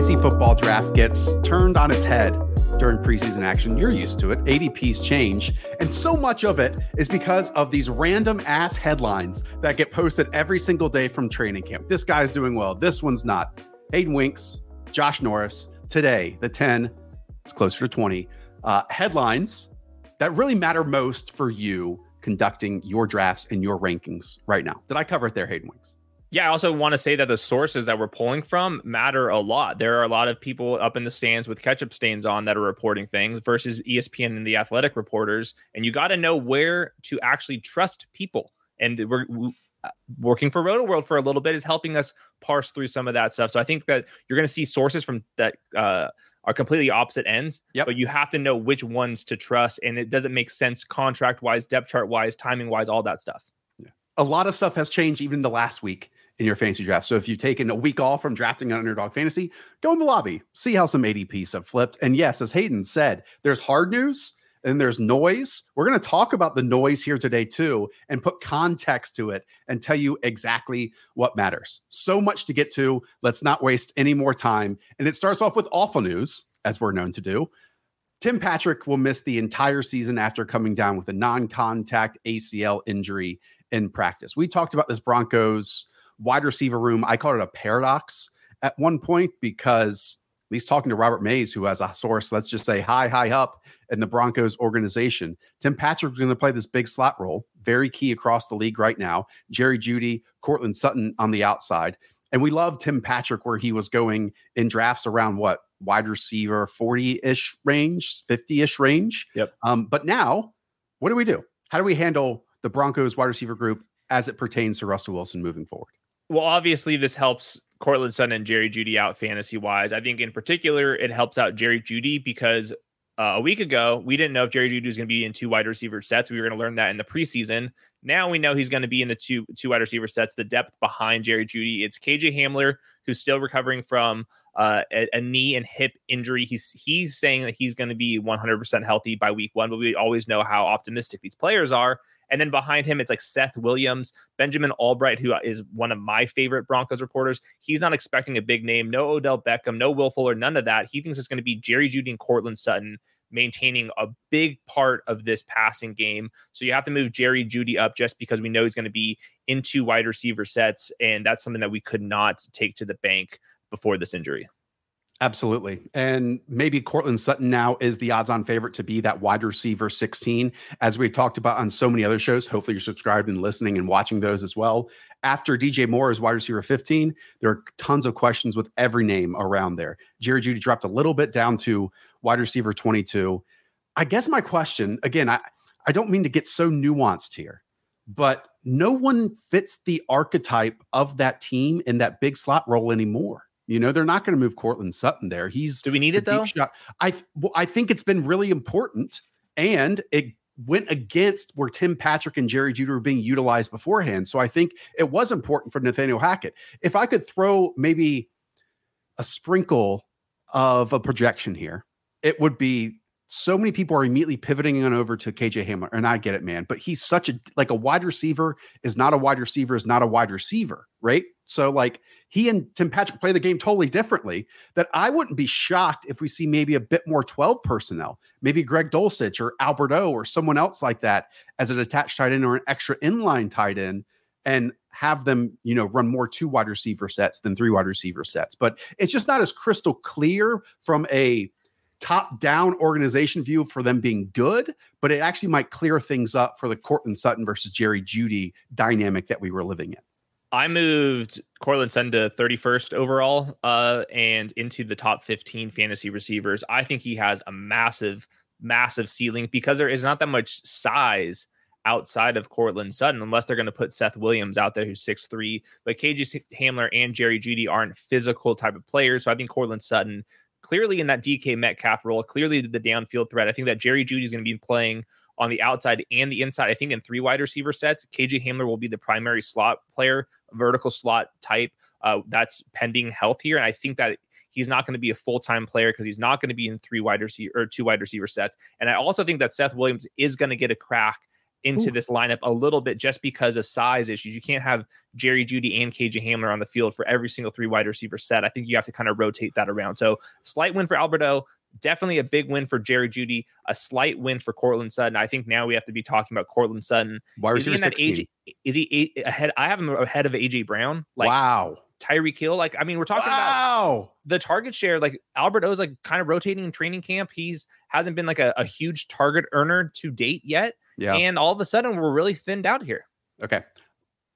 fantasy football draft gets turned on its head during preseason action. You're used to it. ADPs change. And so much of it is because of these random ass headlines that get posted every single day from training camp. This guy's doing well. This one's not. Hayden Winks, Josh Norris. Today, the 10, it's closer to 20 uh, headlines that really matter most for you conducting your drafts and your rankings right now. Did I cover it there, Hayden Winks? Yeah, I also want to say that the sources that we're pulling from matter a lot. There are a lot of people up in the stands with ketchup stains on that are reporting things versus ESPN and the athletic reporters. And you got to know where to actually trust people. And we're uh, working for Rotoworld for a little bit is helping us parse through some of that stuff. So I think that you're going to see sources from that uh, are completely opposite ends. Yep. But you have to know which ones to trust. And it doesn't make sense contract wise, depth chart wise, timing wise, all that stuff. Yeah. A lot of stuff has changed even the last week in your fantasy draft. So if you've taken a week off from drafting an underdog fantasy, go in the lobby, see how some ADPs have flipped. And yes, as Hayden said, there's hard news and there's noise. We're going to talk about the noise here today too and put context to it and tell you exactly what matters. So much to get to. Let's not waste any more time. And it starts off with awful news, as we're known to do. Tim Patrick will miss the entire season after coming down with a non contact ACL injury in practice. We talked about this Broncos wide receiver room. I called it a paradox at one point because at least talking to Robert Mays, who has a source, let's just say high, high up in the Broncos organization. Tim Patrick's going to play this big slot role, very key across the league right now. Jerry Jeudy, Courtland Sutton on the outside. And we love Tim Patrick where he was going in drafts around what wide receiver 40 ish range, 50 ish range. Yep. Um, but now, what do we do? How do we handle the Broncos wide receiver group as it pertains to Russell Wilson moving forward? Well, obviously, this helps Courtland Sutton and Jerry Jeudy out fantasy wise. I think in particular, it helps out Jerry Jeudy because uh, a week ago, we didn't know if Jerry Jeudy was going to be in two wide receiver sets. We were going to learn that in the preseason. Now we know he's going to be in the two two wide receiver sets. The depth behind Jerry Jeudy, it's KJ Hamler who's still recovering from uh, a, a, knee and hip injury. He's he's saying that he's going to be 100% healthy by week one, but we always know how optimistic these players are. And then behind him, it's like Seth Williams, Benjamin Albright, who is one of my favorite Broncos reporters. He's not expecting a big name, no Odell Beckham, no Will Fuller, none of that. He thinks it's going to be Jerry Jeudy and Courtland Sutton maintaining a big part of this passing game. So you have to move Jerry Jeudy up just because we know he's going to be into wide receiver sets. And that's something that we could not take to the bank before this injury. Absolutely. And maybe Courtland Sutton now is the odds on favorite to be that wide receiver 16, as we've talked about on so many other shows. Hopefully, you're subscribed and listening and watching those as well. After DJ Moore is wide receiver 15, there are tons of questions with every name around there. Jerry Jeudy dropped a little bit down to wide receiver 22. I guess my question again, I, I don't mean to get so nuanced here, but no one fits the archetype of that team in that big slot role anymore. You know, they're not going to move Courtland Sutton there. He's do we need it though? Shot. I well, I think it's been really important, and it went against where Tim Patrick and Jerry Jeudy were being utilized beforehand. So I think it was important for Nathaniel Hackett. If I could throw maybe a sprinkle of a projection here, it would be so many people are immediately pivoting on over to KJ Hamler, and I get it, man. But he's such a like a wide receiver is not a wide receiver is not a wide receiver, right? So like he and Tim Patrick play the game totally differently. That I wouldn't be shocked if we see maybe a bit more twelve personnel, maybe Greg Dulcich or Albert O or someone else like that as an attached tight end or an extra inline tight end, and have them you know run more two wide receiver sets than three wide receiver sets. But it's just not as crystal clear from a top down organization view for them being good, but it actually might clear things up for the Courtland Sutton versus Jerry Jeudy dynamic that we were living in. I moved Courtland Sutton to 31st overall uh, and into the top 15 fantasy receivers. I think he has a massive, massive ceiling because there is not that much size outside of Courtland Sutton, unless they're going to put Seth Williams out there who's 6'3. But KJ Hamler and Jerry Jeudy aren't physical type of players. So I think Courtland Sutton clearly in that DK Metcalf role, clearly the downfield threat. I think that Jerry Jeudy is going to be playing on the outside and the inside. I think in three wide receiver sets, KJ Hamler will be the primary slot player, vertical slot type. Uh, that's pending health here. And I think that he's not going to be a full time player because he's not going to be in three wide receiver or two wide receiver sets. And I also think that Seth Williams is going to get a crack into Ooh. this lineup a little bit just because of size issues. You can't have Jerry Jeudy and KJ Hamler on the field for every single three wide receiver set. I think you have to kind of rotate that around. So slight win for Albert O, definitely a big win for Jerry Jeudy, a slight win for Courtland Sutton. I think now we have to be talking about Courtland Sutton. Wide Is he in that 16. AJ? Is he ahead? I have him ahead of AJ Brown, like wow. Tyreek Hill. Like I mean, we're talking about wow. the target share. Like Albert O's like kind of rotating in training camp. He's hasn't been like a, a huge target earner to date yet, Yeah. and all of a sudden we're really thinned out here. Okay.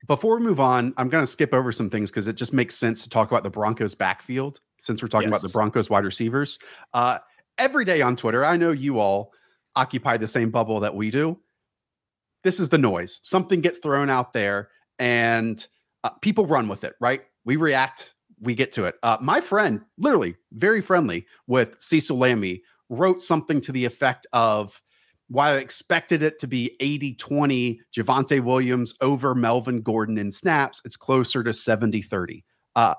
Before we move on, I'm going to skip over some things because it just makes sense to talk about the Broncos backfield since we're talking about the Broncos wide receivers. Uh, every day on Twitter, I know you all occupy the same bubble that we do. This is the noise. Something gets thrown out there and uh, people run with it, right? We react, we get to it. Uh, my friend, literally very friendly with Cecil Lammey, wrote something to the effect of, while I expected it to be 80 20 Javonte Williams over Melvin Gordon in snaps, it's closer to 70 30. Uh,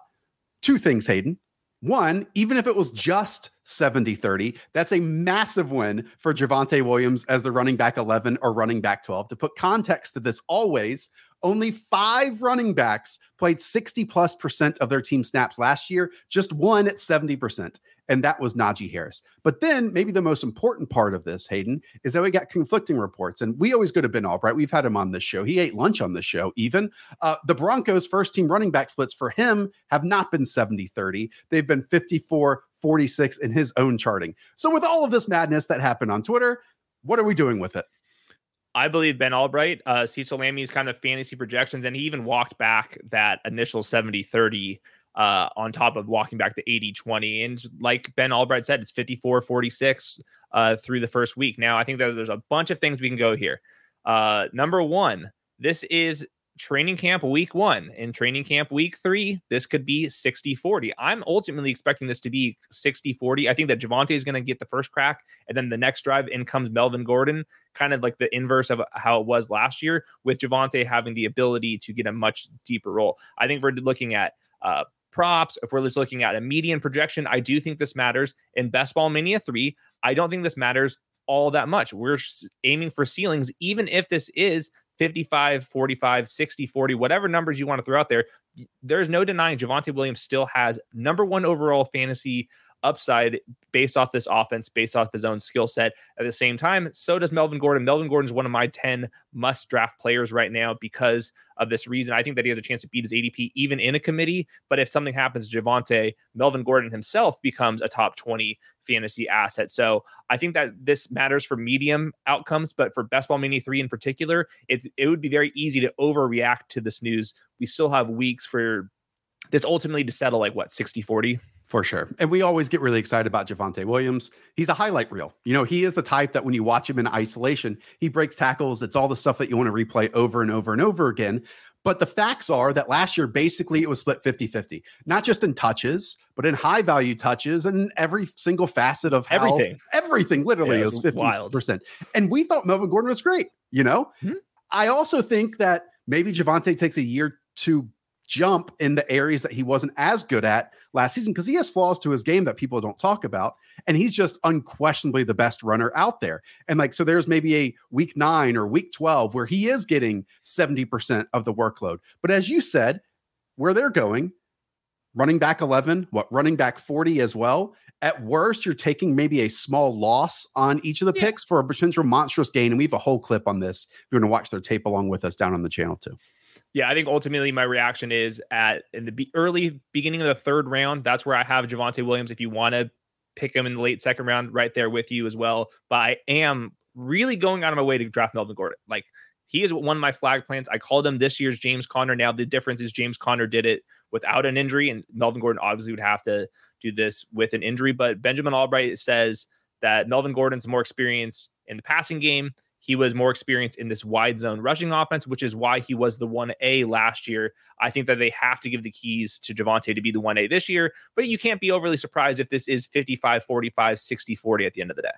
two things, Hayden. One, even if it was just 70 30, that's a massive win for Javonte Williams as the running back 11 or running back 12. To put context to this, always only five running backs played 60 plus percent of their team snaps last year, just one at 70 percent and that was Najee Harris. But then maybe the most important part of this, Hayden, is that we got conflicting reports. And we always go to Ben Albright. We've had him on this show. He ate lunch on this show, even. Uh, the Broncos' first team running back splits for him have not been 70 30. They've been 54 46 in his own charting. So, with all of this madness that happened on Twitter, what are we doing with it? I believe Ben Albright, uh, Cecil Lammey's kind of fantasy projections, and he even walked back that initial 70 30 uh, on top of walking back the 80 20. And like Ben Albright said, it's 54 46 uh, through the first week. Now, I think that there's a bunch of things we can go here. Uh, number one, this is training camp week one. In training camp week three, this could be 60 40. I'm ultimately expecting this to be 60 40. I think that Javonte is going to get the first crack, and then the next drive in comes Melvin Gordon, kind of like the inverse of how it was last year, with Javonte having the ability to get a much deeper role. I think we're looking at uh, props, if we're just looking at a median projection, I do think this matters. In Best Ball Mania 3, I don't think this matters all that much. We're aiming for ceilings, even if this is 55, 45, 60, 40, whatever numbers you want to throw out there. There's no denying Javonte Williams still has number one overall fantasy upside based off this offense, based off his own skill set. At the same time, so does Melvin Gordon. Melvin Gordon is one of my 10 must draft players right now because of this reason. I think that he has a chance to beat his ADP even in a committee. But if something happens to Javonte, Melvin Gordon himself becomes a top 20 fantasy asset. So I think that this matters for medium outcomes, but for Best Ball Mania 3 in particular, it, it would be very easy to overreact to this news. We still have weeks for this ultimately to settle like what 60 40 For sure. And we always get really excited about Javonte Williams. He's a highlight reel. You know, he is the type that when you watch him in isolation, he breaks tackles. It's all the stuff that you want to replay over and over and over again. But the facts are that last year, basically, it was split 50 50, not just in touches, but in high value touches and every single facet of how Everything. everything literally Yeah, is it's 50%. wild. And we thought Melvin Gordon was great, you know? Hmm. I also think that maybe Javonte takes a year to jump in the areas that he wasn't as good at last season because he has flaws to his game that people don't talk about. And he's just unquestionably the best runner out there. And like, so there's maybe a week nine or week 12 where he is getting 70% of the workload. But as you said, where they're going, running back 11, what running back 40 as well. At worst, you're taking maybe a small loss on each of the Yeah. picks for a potential monstrous gain. And we have a whole clip on this. If you want to watch their tape along with us down on the channel too. Yeah, I think ultimately my reaction is at in the be- early beginning of the third round. That's where I have Javonte Williams. If you want to pick him in the late second round, right there with you as well. But I am really going out of my way to draft Melvin Gordon. Like he is one of my flag plants. I called him this year's James Conner. Now the difference is James Conner did it without an injury, and Melvin Gordon obviously would have to do this with an injury. But Benjamin Albright says that Melvin Gordon's more experience in the passing game. He was more experienced in this wide zone rushing offense, which is why he was the 1A last year. I think that they have to give the keys to Javonte to be the 1A this year, but you can't be overly surprised if this is 55 45, 60 40 at the end of the day.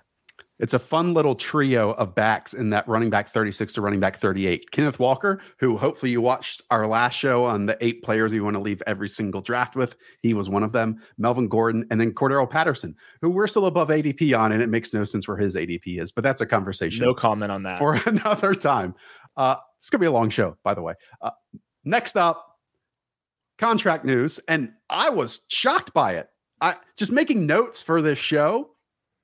It's a fun little trio of backs in that running back 36 to running back 38. Kenneth Walker, who hopefully you watched our last show on the eight players you want to leave every single draft with. He was one of them. Melvin Gordon, and then Cordarrelle Patterson, who we're still above ADP on, and it makes no sense where his ADP is, but that's a conversation. No comment on that. For another time. Uh, it's going to be a long show, by the way. Uh, next up, contract news. And I was shocked by it. I just making notes for this show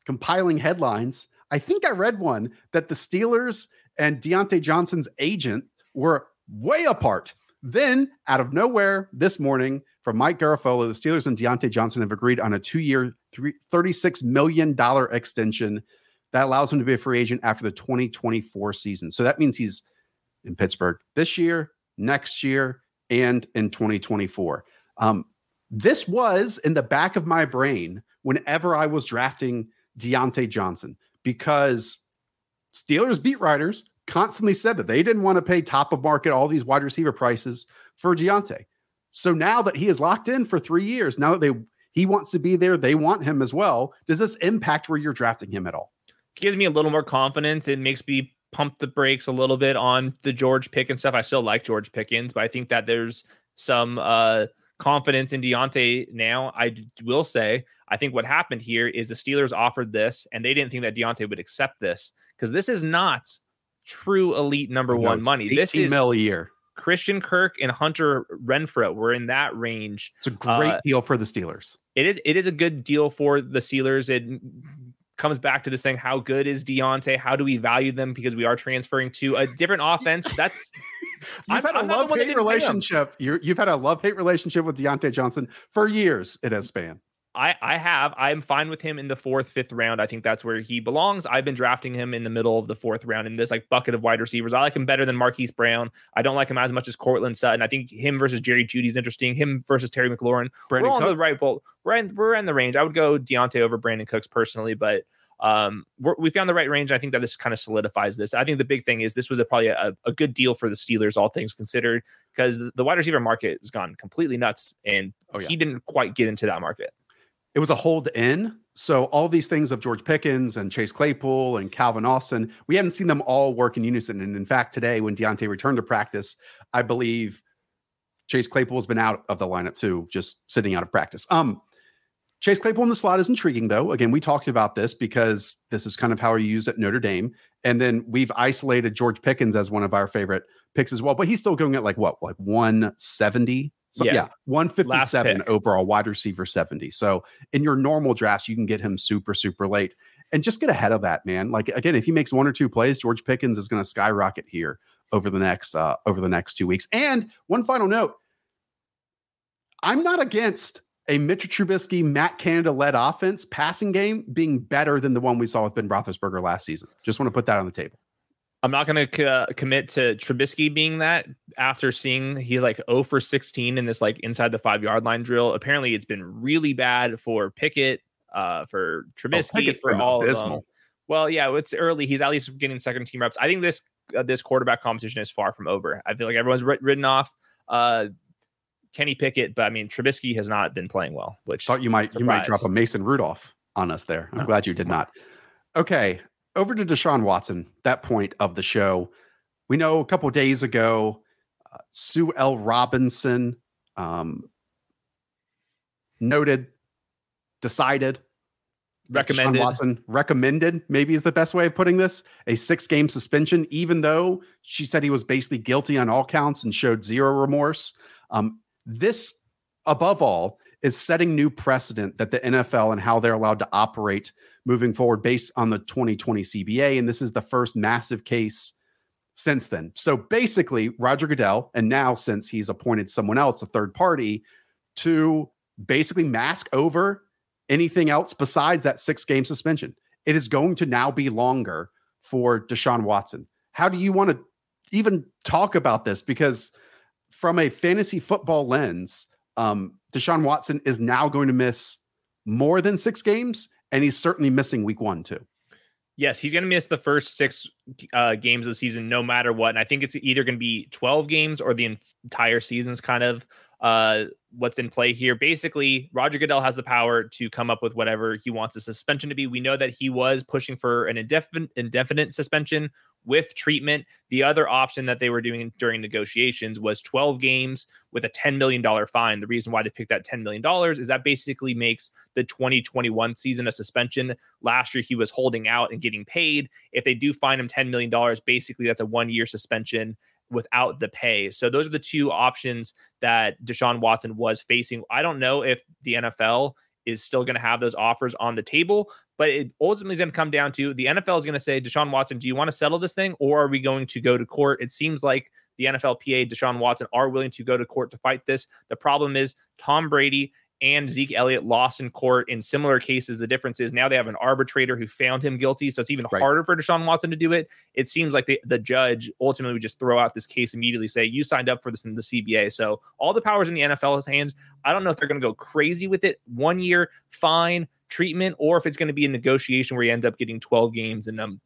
compiling headlines, I think I read one that the Steelers and Diontae Johnson's agent were way apart. Then, out of nowhere, this morning from Mike Garafolo, the Steelers and Diontae Johnson have agreed on a two year, $36 million extension that allows him to be a free agent after the 2024 season. So that means he's in Pittsburgh this year, next year, and in 2024. Um, this was in the back of my brain whenever I was drafting Diontae Johnson because Steelers beat writers constantly said that they didn't want to pay top of market all these wide receiver prices for Diontae. So now that he is locked in for three years, now that they he wants to be there, they want him as well. Does this impact where you're drafting him at all? Gives me a little more confidence. It makes me pump the brakes a little bit on the George Pickens stuff. I still like George Pickens, but I think that there's some uh confidence in Diontae now. I will say I think what happened here is the Steelers offered this and they didn't think that Diontae would accept this because this is not true elite number one money. This is mil a year. Christian Kirk and Hunter Renfrow were in that range. It's a great uh, deal for the Steelers. It is. It is a good deal for the Steelers. It comes back to this thing: how good is Diontae? How do we value them? Because we are transferring to a different offense. That's you've I'm, had a love hate relationship. you have had a love hate relationship with Diontae Johnson for years. It has spanned. I, I have. I'm fine with him in the fourth, fifth round. I think that's where he belongs. I've been drafting him in the middle of the fourth round in this like bucket of wide receivers. I like him better than Marquise Brown. I don't like him as much as Courtland Sutton. I think him versus Jerry Jeudy is interesting. Him versus Terry McLaurin. Brandin we're on Cooks. the right bolt. We're in, we're in the range. I would go Diontae over Brandin Cooks personally, but um, we found the right range. I think that this kind of solidifies this. I think the big thing is this was a, probably a, a good deal for the Steelers, all things considered, because the wide receiver market has gone completely nuts, and oh, yeah. he didn't quite get into that market it was a hold in. So all these things of George Pickens and Chase Claypool and Calvin Austin, we haven't seen them all work in unison. And in fact, today when Diontae returned to practice, I believe Chase Claypool has been out of the lineup too, just sitting out of practice. Um, Chase Claypool in the slot is intriguing, though. Again, we talked about this because this is kind of how he used at Notre Dame, and then we've isolated George Pickens as one of our favorite picks as well. But he's still going at like what, like one seventy so, yeah. yeah, 157 overall, wide receiver 70. So in your normal drafts, you can get him super, super late and just get ahead of that, man. Like again, if he makes one or two plays, George Pickens is going to skyrocket here over the next uh over the next two weeks. And one final note. I'm not against a Mitch Trubisky, Matt Canada led offense passing game being better than the one we saw with Ben Roethlisberger last season. Just want to put that on the table. I'm not going to uh, commit to Trubisky being that after seeing he's like 0 for 16 in this like inside the five yard line drill. Apparently, it's been really bad for Pickett, uh, for oh, Trubisky, oh, for all abysmal. of them. Well, yeah, it's early. He's at least getting second team reps. I think this uh, this quarterback competition is far from over. I feel like everyone's written off uh, Kenny Pickett, but I mean Trubisky has not been playing well. Which thought you might you might drop a Mason Rudolph on us there. I'm no. glad you did not. Okay, over to Deshaun Watson, that point of the show. We know a couple days ago, uh, Sue L. Robinson um, noted, decided, recommended. Deshaun Watson recommended, maybe is the best way of putting this, a six game suspension, even though she said he was basically guilty on all counts and showed zero remorse. Um, this, above all, is setting new precedent that the NFL and how they're allowed to operate moving forward based on the 2020 CBA. And this is the first massive case since then. So basically, Roger Goodell, and now since he's appointed someone else, a third party, to basically mask over anything else besides that six game suspension. It is going to now be longer for Deshaun Watson. How do you want to even talk about this? Because from a fantasy football lens, um, Deshaun Watson is now going to miss more than six games, and he's certainly missing week one too. Yes, he's going to miss the first six uh, games of the season, no matter what. And I think it's either going to be 12 games or the entire season's kind of uh, what's in play here. Basically, Roger Goodell has the power to come up with whatever he wants a suspension to be. We know that he was pushing for an indefinite, indefinite suspension with treatment. The other option that they were doing during negotiations was 12 games with a $10 million fine. The reason why they picked that $10 million is that basically makes the 2021 season a suspension. Last year, he was holding out and getting paid. If they do fine him $10 million, basically that's a one year suspension without the pay. So those are the two options that Deshaun Watson was facing. I don't know if the NFL is still going to have those offers on the table, but it ultimately is going to come down to the NFL is going to say, Deshaun Watson, do you want to settle this thing or are we going to go to court? It seems like the NFLPA, Deshaun Watson, are willing to go to court to fight this. The problem is Tom Brady and Zeke Elliott lost in court in similar cases. The difference is now they have an arbitrator who found him guilty. So it's even right. harder for Deshaun Watson to do it. It seems like the, the judge ultimately would just throw out this case immediately, say, You signed up for this in the CBA. So all the powers in the NFL's hands. I don't know if they're going to go crazy with it. One year, fine, treatment, or if it's going to be a negotiation where you end up getting 12 games and um,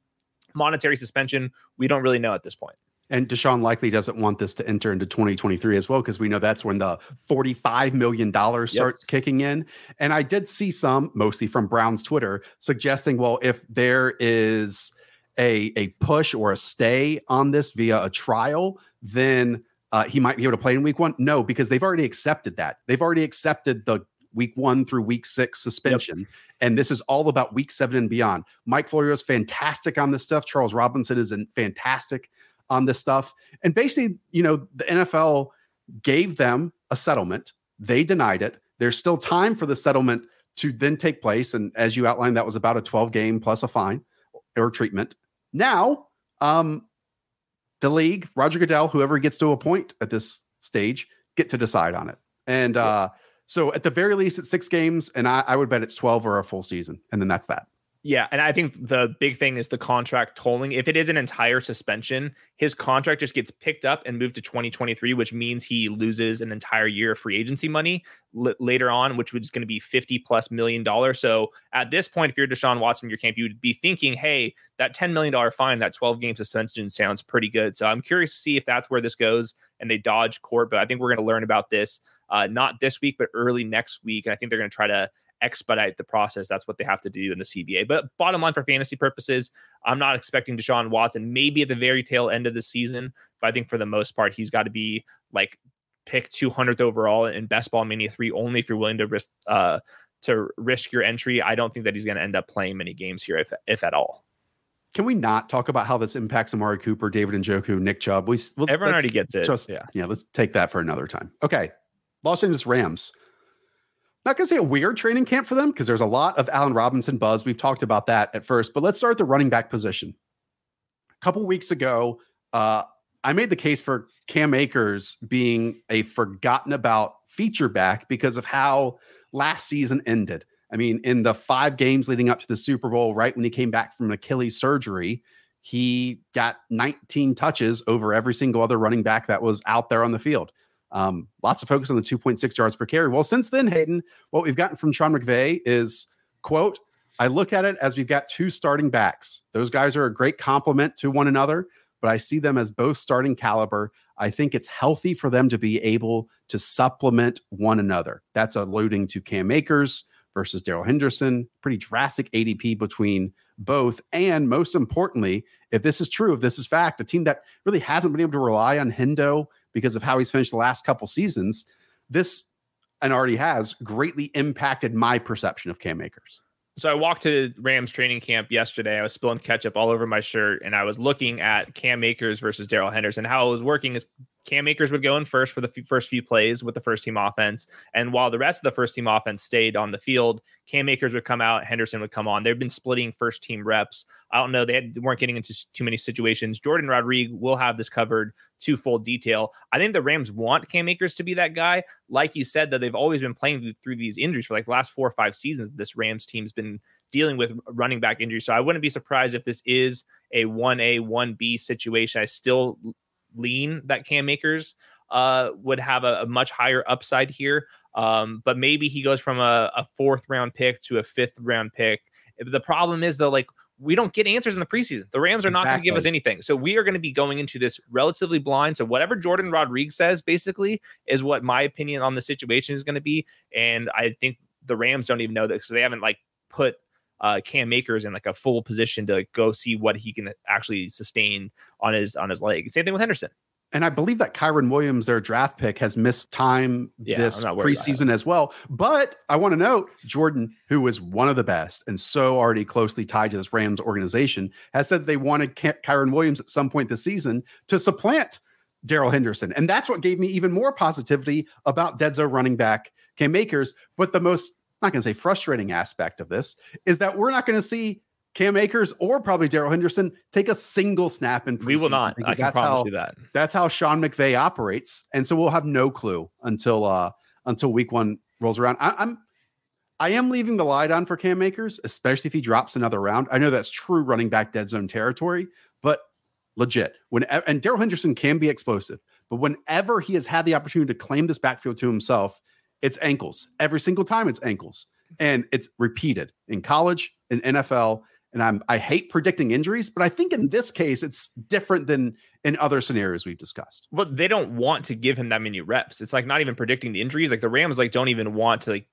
monetary suspension. We don't really know at this point. And Deshaun likely doesn't want this to enter into 2023 as well, because we know that's when the $45 million starts yep. kicking in. And I did see some, mostly from Brown's Twitter, suggesting, well, if there is a, a push or a stay on this via a trial, then uh, he might be able to play in week one. No, because they've already accepted that. They've already accepted the week one through week six suspension. Yep. And this is all about week seven and beyond. Mike Florio is fantastic on this stuff. Charles Robinson is fantastic on this stuff. And basically, you know, the NFL gave them a settlement. They denied it. There's still time for the settlement to then take place. And as you outlined, that was about a 12 game plus a fine or treatment. Now, um, the league, Roger Goodell, whoever gets to a point at this stage, get to decide on it. And uh, so at the very least, it's six games, and I, I would bet it's 12 or a full season. And then that's that. Yeah, and I think the big thing is the contract tolling. If it is an entire suspension, his contract just gets picked up and moved to 2023, which means he loses an entire year of free agency money l- later on, which was going to be 50 plus million dollars. So at this point, if you're Deshaun Watson in your camp, you would be thinking, hey, that $10 million fine, that 12 game suspension sounds pretty good. So I'm curious to see if that's where this goes and they dodge court. But I think we're going to learn about this uh, not this week, but early next week. And I think they're going to try to expedite the process. That's what they have to do in the CBA. But bottom line for fantasy purposes, I'm not expecting Deshaun Watson maybe at the very tail end of the season, but I think for the most part, he's got to be like pick 200th overall in Best Ball Mania 3 only if you're willing to risk uh to risk your entry. I don't think that he's going to end up playing many games here if if at all. Can we not talk about how this impacts Amari Cooper, David and Njoku, Nick Chubb? We we'll, everyone already gets it. Just yeah, yeah. Let's take that for another time. Okay, Los Angeles Rams not going to say a weird training camp for them because there's a lot of Allen Robinson buzz. We've talked about that at first, but let's start the running back position. A couple weeks ago, uh, I made the case for Cam Akers being a forgotten about feature back because of how last season ended. I mean, in the five games leading up to the Super Bowl, right when he came back from an Achilles surgery, he got 19 touches over every single other running back that was out there on the field. Um, lots of focus on the 2.6 yards per carry. Well, since then, Hayden, what we've gotten from Sean McVay is, quote, I look at it as we've got two starting backs. Those guys are a great complement to one another, but I see them as both starting caliber. I think it's healthy for them to be able to supplement one another. That's alluding to Cam Akers versus Darrell Henderson. Pretty drastic ADP between both. And most importantly, if this is true, if this is fact, a team that really hasn't been able to rely on Hendo because of how he's finished the last couple seasons, this and already has greatly impacted my perception of Cam Akers. So I walked to Rams training camp yesterday. I was spilling ketchup all over my shirt, and I was looking at Cam Akers versus Darrell Henderson. How it was working is Cam Akers would go in first for the f- first few plays with the first team offense. And while the rest of the first team offense stayed on the field, Cam Akers would come out, Henderson would come on. They've been splitting first team reps. I don't know. They had, weren't getting into too many situations. Jordan Rodrigue will have this covered to full detail. I think the Rams want Cam Akers to be that guy. Like you said, that they've always been playing through these injuries for like the last four or five seasons. This Rams team's been dealing with running back injuries. So I wouldn't be surprised if this is a 1A, 1B situation. I still lean that Cam Akers uh, would have a, a, much higher upside here. Um, but maybe he goes from a, a, fourth round pick to a fifth round pick. The problem is though, like we don't get answers in the preseason. The Rams are not going to give us anything. So we are going to be going into this relatively blind. So whatever Jordan Rodrigue says, basically, is what my opinion on the situation is going to be. And I think the Rams don't even know that because they haven't like put uh, Cam Akers in like a full position to go see what he can actually sustain on his on his leg. Same thing with Henderson. And I believe that Kyren Williams, their draft pick, has missed time yeah, this preseason as well. But I want to note Jordan, who is one of the best and so already closely tied to this Rams organization, has said they wanted Ky- Kyren Williams at some point this season to supplant Darrell Henderson. And that's what gave me even more positivity about Dead Zone running back Cam Akers. But the most, not going to say frustrating aspect of this is that we're not going to see Cam Akers or probably Darrell Henderson take a single snap in We will not. I can promise how, you that. That's how Sean McVay operates, and so we'll have no clue until uh until week one rolls around. I, I'm I am leaving the light on for Cam Akers, especially if he drops another round. I know that's true running back dead zone territory, but legit when and Darrell Henderson can be explosive, but whenever he has had the opportunity to claim this backfield to himself, it's ankles. Every single time it's ankles. And it's repeated in college, in NFL, and I'm I hate predicting injuries, but I think in this case it's different than in other scenarios we've discussed. But they don't want to give him that many reps. It's like not even predicting the injuries. Like the Rams like don't even want to like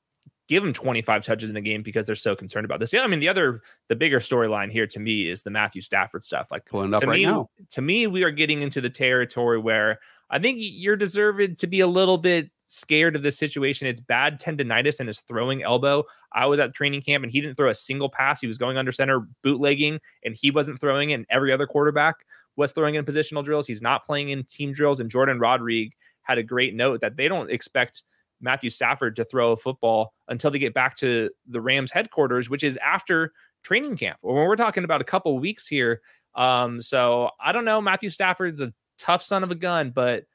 give him 25 touches in a game because they're so concerned about this. Yeah, I mean the other the bigger storyline here to me is the Matthew Stafford stuff. Like pulling up to right me, now. To me, we are getting into the territory where I think you're deserved to be a little bit scared of this situation. It's bad tendonitis in his throwing elbow. I was at training camp and he didn't throw a single pass. He was going under center bootlegging and he wasn't throwing. And every other quarterback was throwing in positional drills. He's not playing in team drills. And Jordan Rodrigue had a great note that they don't expect Matthew Stafford to throw a football until they get back to the Rams headquarters, which is after training camp. When we're talking about a couple weeks here. Um, so I don't know. Matthew Stafford's a tough son of a gun, but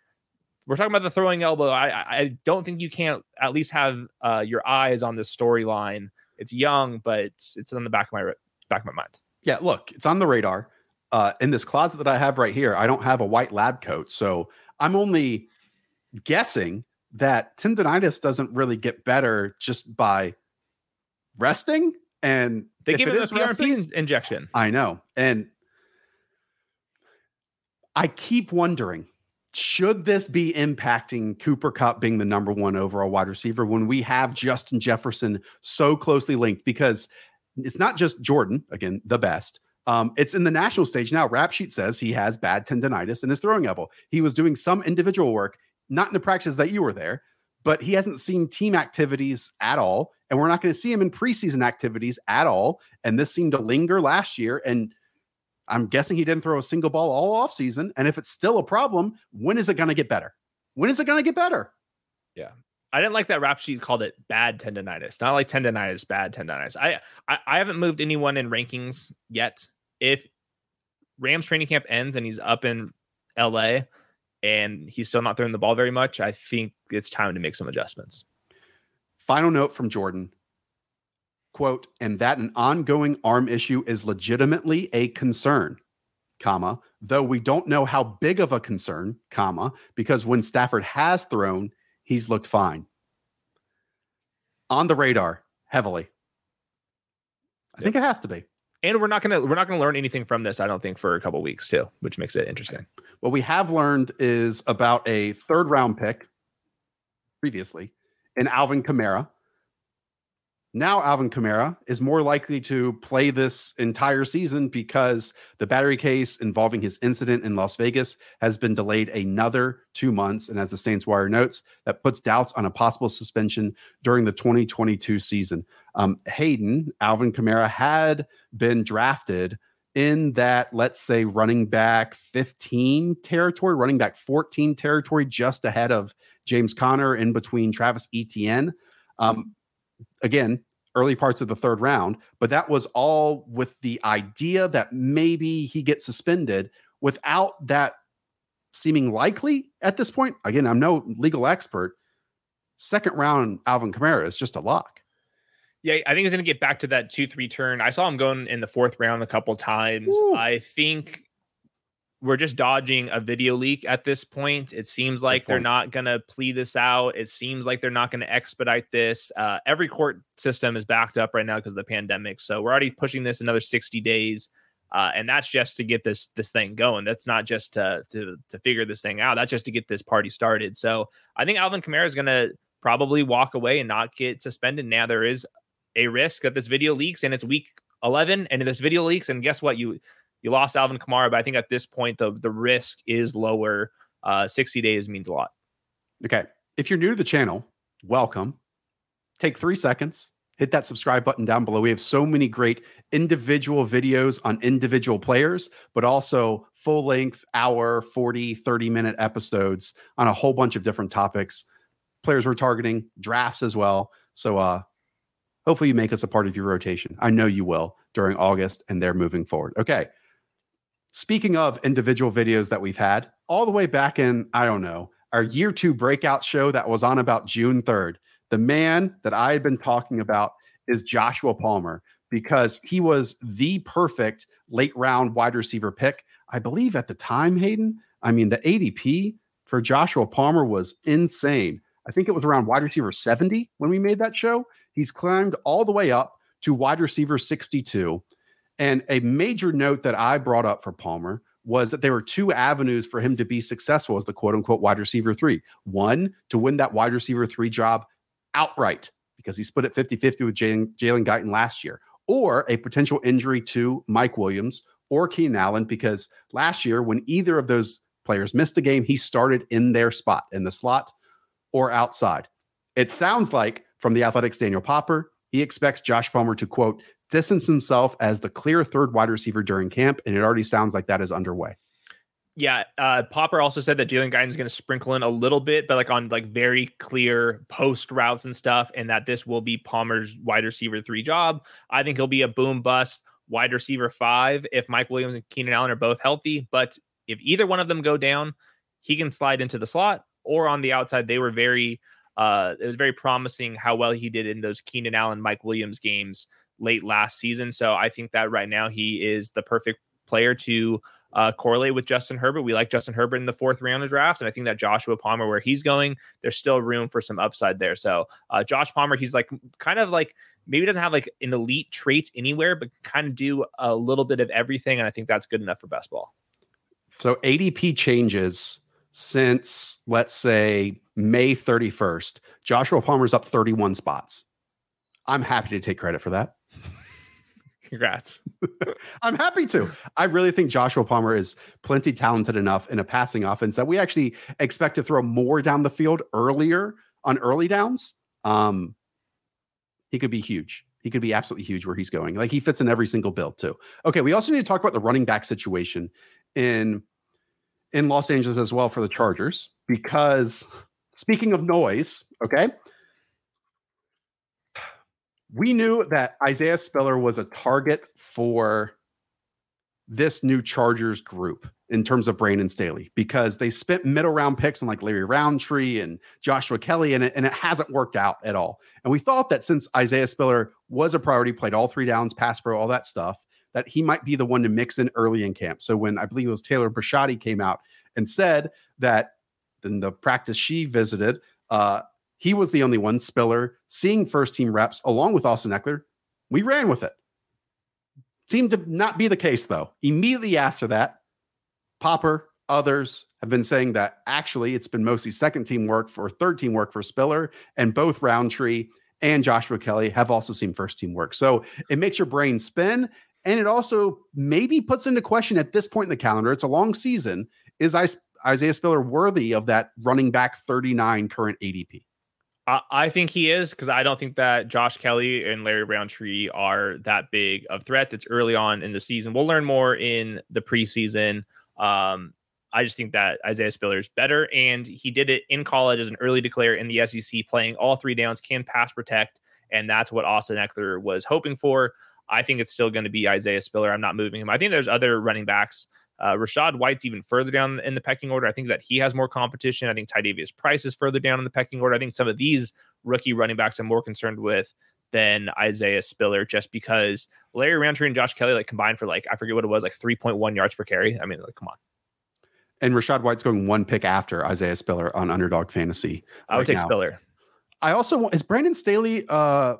we're talking about the throwing elbow. I I don't think you can't at least have uh, your eyes on this storyline. It's young, but it's, it's on the back of my back of my mind. Yeah, look, it's on the radar. Uh, in this closet that I have right here, I don't have a white lab coat, so I'm only guessing that tendonitis doesn't really get better just by resting. And they give it, it a PRP resting, injection. I know, and I keep wondering should this be impacting Cooper Kupp being the number one overall wide receiver when we have Justin Jefferson so closely linked? Because it's not just Jordan, again, the best. Um, it's in the national stage now. Rap sheet says he has bad tendonitis in his throwing elbow. He was doing some individual work, not in the practices that you were there, but he hasn't seen team activities at all. And we're not going to see him in preseason activities at all. And this seemed to linger last year. And I'm guessing he didn't throw a single ball all offseason. And if it's still a problem, when is it going to get better? When is it going to get better? Yeah. I didn't like that rap sheet called it bad tendonitis, not like tendonitis, bad tendonitis. I, I, I haven't moved anyone in rankings yet. If Rams training camp ends and he's up in LA and he's still not throwing the ball very much, I think it's time to make some adjustments. Final note from Jordan quote, and that an ongoing arm issue is legitimately a concern, comma, though we don't know how big of a concern, comma, because when Stafford has thrown, he's looked fine. On the radar, heavily. I think it has to be. And we're not gonna we're not gonna learn anything from this, I don't think, for a couple weeks too, which makes it interesting. What we have learned is about a third round pick previously in Alvin Kamara now, Alvin Kamara is more likely to play this entire season because the battery case involving his incident in Las Vegas has been delayed another two months. And as the Saints Wire notes, that puts doubts on a possible suspension during the 2022 season. Um, Hayden, Alvin Kamara had been drafted in that, let's say, running back 15 territory, running back 14 territory, just ahead of James Conner, in between Travis Etienne. Um, again, early parts of the third round, but that was all with the idea that maybe he gets suspended without that seeming likely at this point. Again, I'm no legal expert. Second round, Alvin Kamara is just a lock. Yeah, I think he's going to get back to that two three turn. I saw him going in the fourth round a couple times. Ooh. I think we're just dodging a video leak at this point. It seems like they're not going to plea this out. It seems like they're not going to expedite this. Uh, every court system is backed up right now because of the pandemic. So we're already pushing this another 60 days. Uh, and that's just to get this this thing going. That's not just to to to figure this thing out. That's just to get this party started. So I think Alvin Kamara is going to probably walk away and not get suspended. Now there is a risk that this video leaks and it's week 11 and this video leaks and guess what you you lost Alvin Kamara, but I think at this point the the risk is lower. Uh, 60 days means a lot. Okay. If you're new to the channel, welcome. Take three seconds, hit that subscribe button down below. We have so many great individual videos on individual players, but also full length, hour, 40, 30 minute episodes on a whole bunch of different topics. Players we're targeting, drafts as well. So, uh, hopefully you make us a part of your rotation. I know you will during August and they're moving forward. Okay. Speaking of individual videos that we've had, all the way back in, I don't know, our year two breakout show that was on about June 3rd, the man that I had been talking about is Joshua Palmer because he was the perfect late round wide receiver pick. I believe at the time, Hayden, I mean, the ADP for Joshua Palmer was insane. I think it was around wide receiver 70 when we made that show. He's climbed all the way up to wide receiver 62. And a major note that I brought up for Palmer was that there were two avenues for him to be successful as the quote unquote wide receiver three. One, to win that wide receiver three job outright because he split it 50 50 with Jalen, Guyton last year, or a potential injury to Mike Williams or Keenan Allen because last year, when either of those players missed a game, he started in their spot in the slot or outside. It sounds like from the Athletics Daniel Popper, he expects Josh Palmer to quote distance himself as the clear third wide receiver during camp, and it already sounds like that is underway. Yeah, uh, Popper also said that Jalen Guyton is going to sprinkle in a little bit, but like on like very clear post routes and stuff, and that this will be Palmer's wide receiver three job. I think he'll be a boom bust wide receiver five if Mike Williams and Keenan Allen are both healthy. But if either one of them go down, he can slide into the slot or on the outside. They were very, uh, it was very promising how well he did in those Keenan Allen, Mike Williams games late last season. So I think that right now he is the perfect player to uh, correlate with Justin Herbert. We like Justin Herbert in the fourth round of drafts, and I think that Joshua Palmer, where he's going, there's still room for some upside there. So uh, Josh Palmer, he's like kind of like maybe doesn't have like an elite trait anywhere, but kind of do a little bit of everything, and I think that's good enough for best ball. So ADP changes since let's say May 31st. Joshua Palmer's up 31 spots. I'm happy to take credit for that. Congrats. I'm happy to. I really think Joshua Palmer is plenty talented enough in a passing offense that we actually expect to throw more down the field earlier on early downs. Um, he could be huge. He could be absolutely huge where he's going. Like he fits in every single build too. Okay, we also need to talk about the running back situation in in Los Angeles as well for the Chargers because speaking of noise, okay, we knew that Isaiah Spiller was a target for this new Chargers group in terms of Brandon Staley because they spent middle round picks on like Larry Rountree and Joshua Kelly, and it, and it hasn't worked out at all. And we thought that since Isaiah Spiller was a priority, played all three downs, pass pro, all that stuff, that he might be the one to mix in early in camp. So when I believe it was Taylor Bisciotti came out and said that in the practice she visited, uh, he was the only one, Spiller, seeing first team reps along with Austin Ekeler. We ran with it. Seemed to not be the case, though. Immediately after that, Popper, others have been saying that actually it's been mostly second team work for third team work for Spiller, and both Rountree and Joshua Kelly have also seen first team work. So it makes your brain spin. And it also maybe puts into question at this point in the calendar, it's a long season. Is Isaiah Spiller worthy of that running back 39 current ADP? I, think he is because I don't think that Josh Kelly and Larry Rountree are that big of threats. It's early on in the season. We'll learn more in the preseason. Um, I just think that Isaiah Spiller is better, and he did it in college as an early declare in the SEC, playing all three downs, can pass protect, and that's what Austin Ekeler was hoping for. I think it's still going to be Isaiah Spiller. I'm not moving him. I think there's other running backs uh, Rachaad White's even further down in the pecking order. I think that he has more competition. I think Tydavius Price is further down in the pecking order. I think some of these rookie running backs I'm more concerned with than Isaiah Spiller, just because Larry Rountree and Josh Kelly like combined for like I forget what it was, like 3.1 yards per carry. I mean, like come on. And Rachaad White's going one pick after Isaiah Spiller on underdog fantasy. I would right take now. Spiller. I also want is Brandon Staley uh,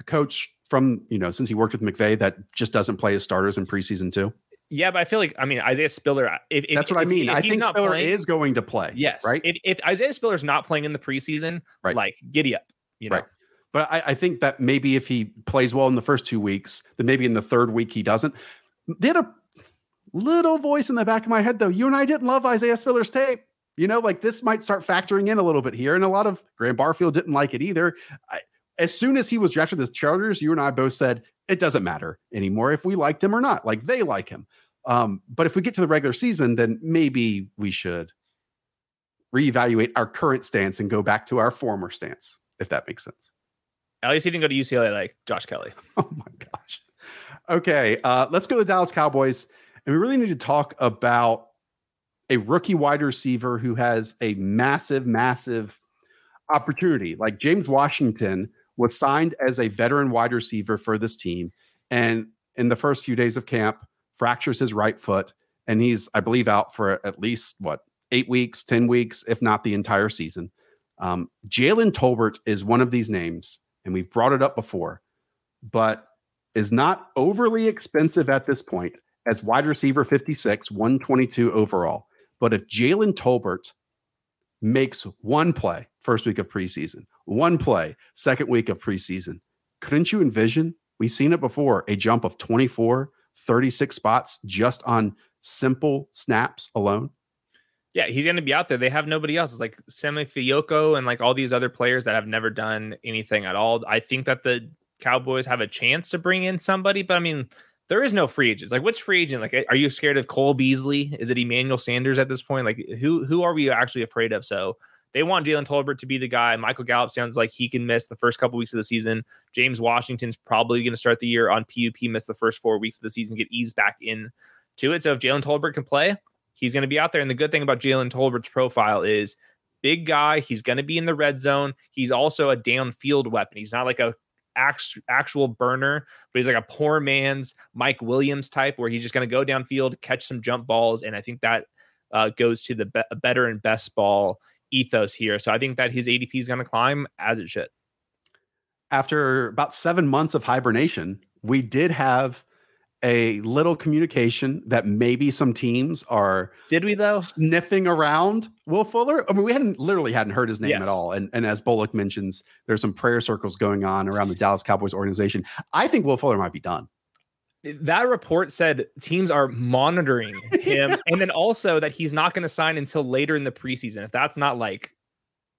a coach from you know since he worked with McVay that just doesn't play his starters in preseason too. Yeah, but I feel like I mean Isaiah Spiller. If, if That's what if I mean. I think Spiller playing- is going to play. Yes, right. If, if Isaiah Spiller's not playing in the preseason, Right. like giddy up. You know, Right. But I, I think that maybe if he plays well in the first two weeks, then maybe in the third week he doesn't. The other little voice in the back of my head, though, you and I didn't love Isaiah Spiller's tape. You know, like this might start factoring in a little bit here. And a lot of Graham Barfield didn't like it either. I, as soon as he was drafted as Chargers, you and I both said it doesn't matter anymore if we liked him or not. Like they like him. Um, but if we get to the regular season, then maybe we should reevaluate our current stance and go back to our former stance, if that makes sense. at least he didn't go to UCLA like Josh Kelly. Oh my gosh. Okay, uh, let's go to the Dallas Cowboys. And we really need to talk about a rookie wide receiver who has a massive, massive opportunity. Like James Washington was signed as a veteran wide receiver for this team. And in the first few days of camp, fractures his right foot. And he's, I believe, out for at least what, eight weeks, 10 weeks, if not the entire season. Um, Jalen Tolbert is one of these names, and we've brought it up before, but is not overly expensive at this point as wide receiver 56, 122 overall. But if Jalen Tolbert makes one play first week of preseason, one play second week of preseason, couldn't you envision? We've seen it before a jump of 24, 36 spots just on simple snaps alone. Yeah, he's going to be out there. They have nobody else. It's like Simi Fehoko and like all these other players that have never done anything at all. I think that the Cowboys have a chance to bring in somebody, but I mean, there is no free agents. Like, which free agent? Like, are you scared of Cole Beasley? Is it Emmanuel Sanders at this point? Like, who who are we actually afraid of? So they want Jalen Tolbert to be the guy. Michael Gallup sounds like he can miss the first couple weeks of the season. James Washington's probably going to start the year on PUP, miss the first four weeks of the season, get eased back in to it. So if Jalen Tolbert can play, he's going to be out there. And the good thing about Jalen Tolbert's profile is big guy. He's going to be in the red zone. He's also a downfield weapon. He's not like a act- actual burner, but he's like a poor man's Mike Williams type, where he's just going to go downfield, catch some jump balls, and I think that uh, goes to the be- better and best ball ethos here. So I think that his ADP is going to climb as it should. After about seven months of hibernation, we did have a little communication that maybe some teams are Did we though? sniffing around Will Fuller. I mean, we hadn't literally hadn't heard his name Yes. at all. And and as Bullock mentions, there's some prayer circles going on around the Dallas Cowboys organization. I think Will Fuller might be done. That report said teams are monitoring him, and then also that he's not going to sign until later in the preseason. If that's not like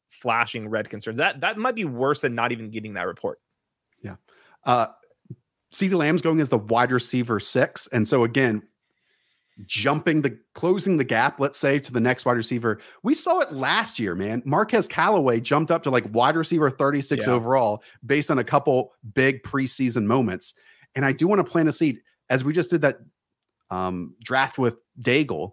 flashing red concerns, that that might be worse than not even getting that report. Yeah. Uh CeeDee Lamb's going as the wide receiver six. And so again, jumping the closing the gap, let's say, to the next wide receiver. We saw it last year, man. Marquez Callaway jumped up to like wide receiver 36 Yeah. overall based on a couple big preseason moments. And I do want to plant a seed as we just did that um, draft with Daigle.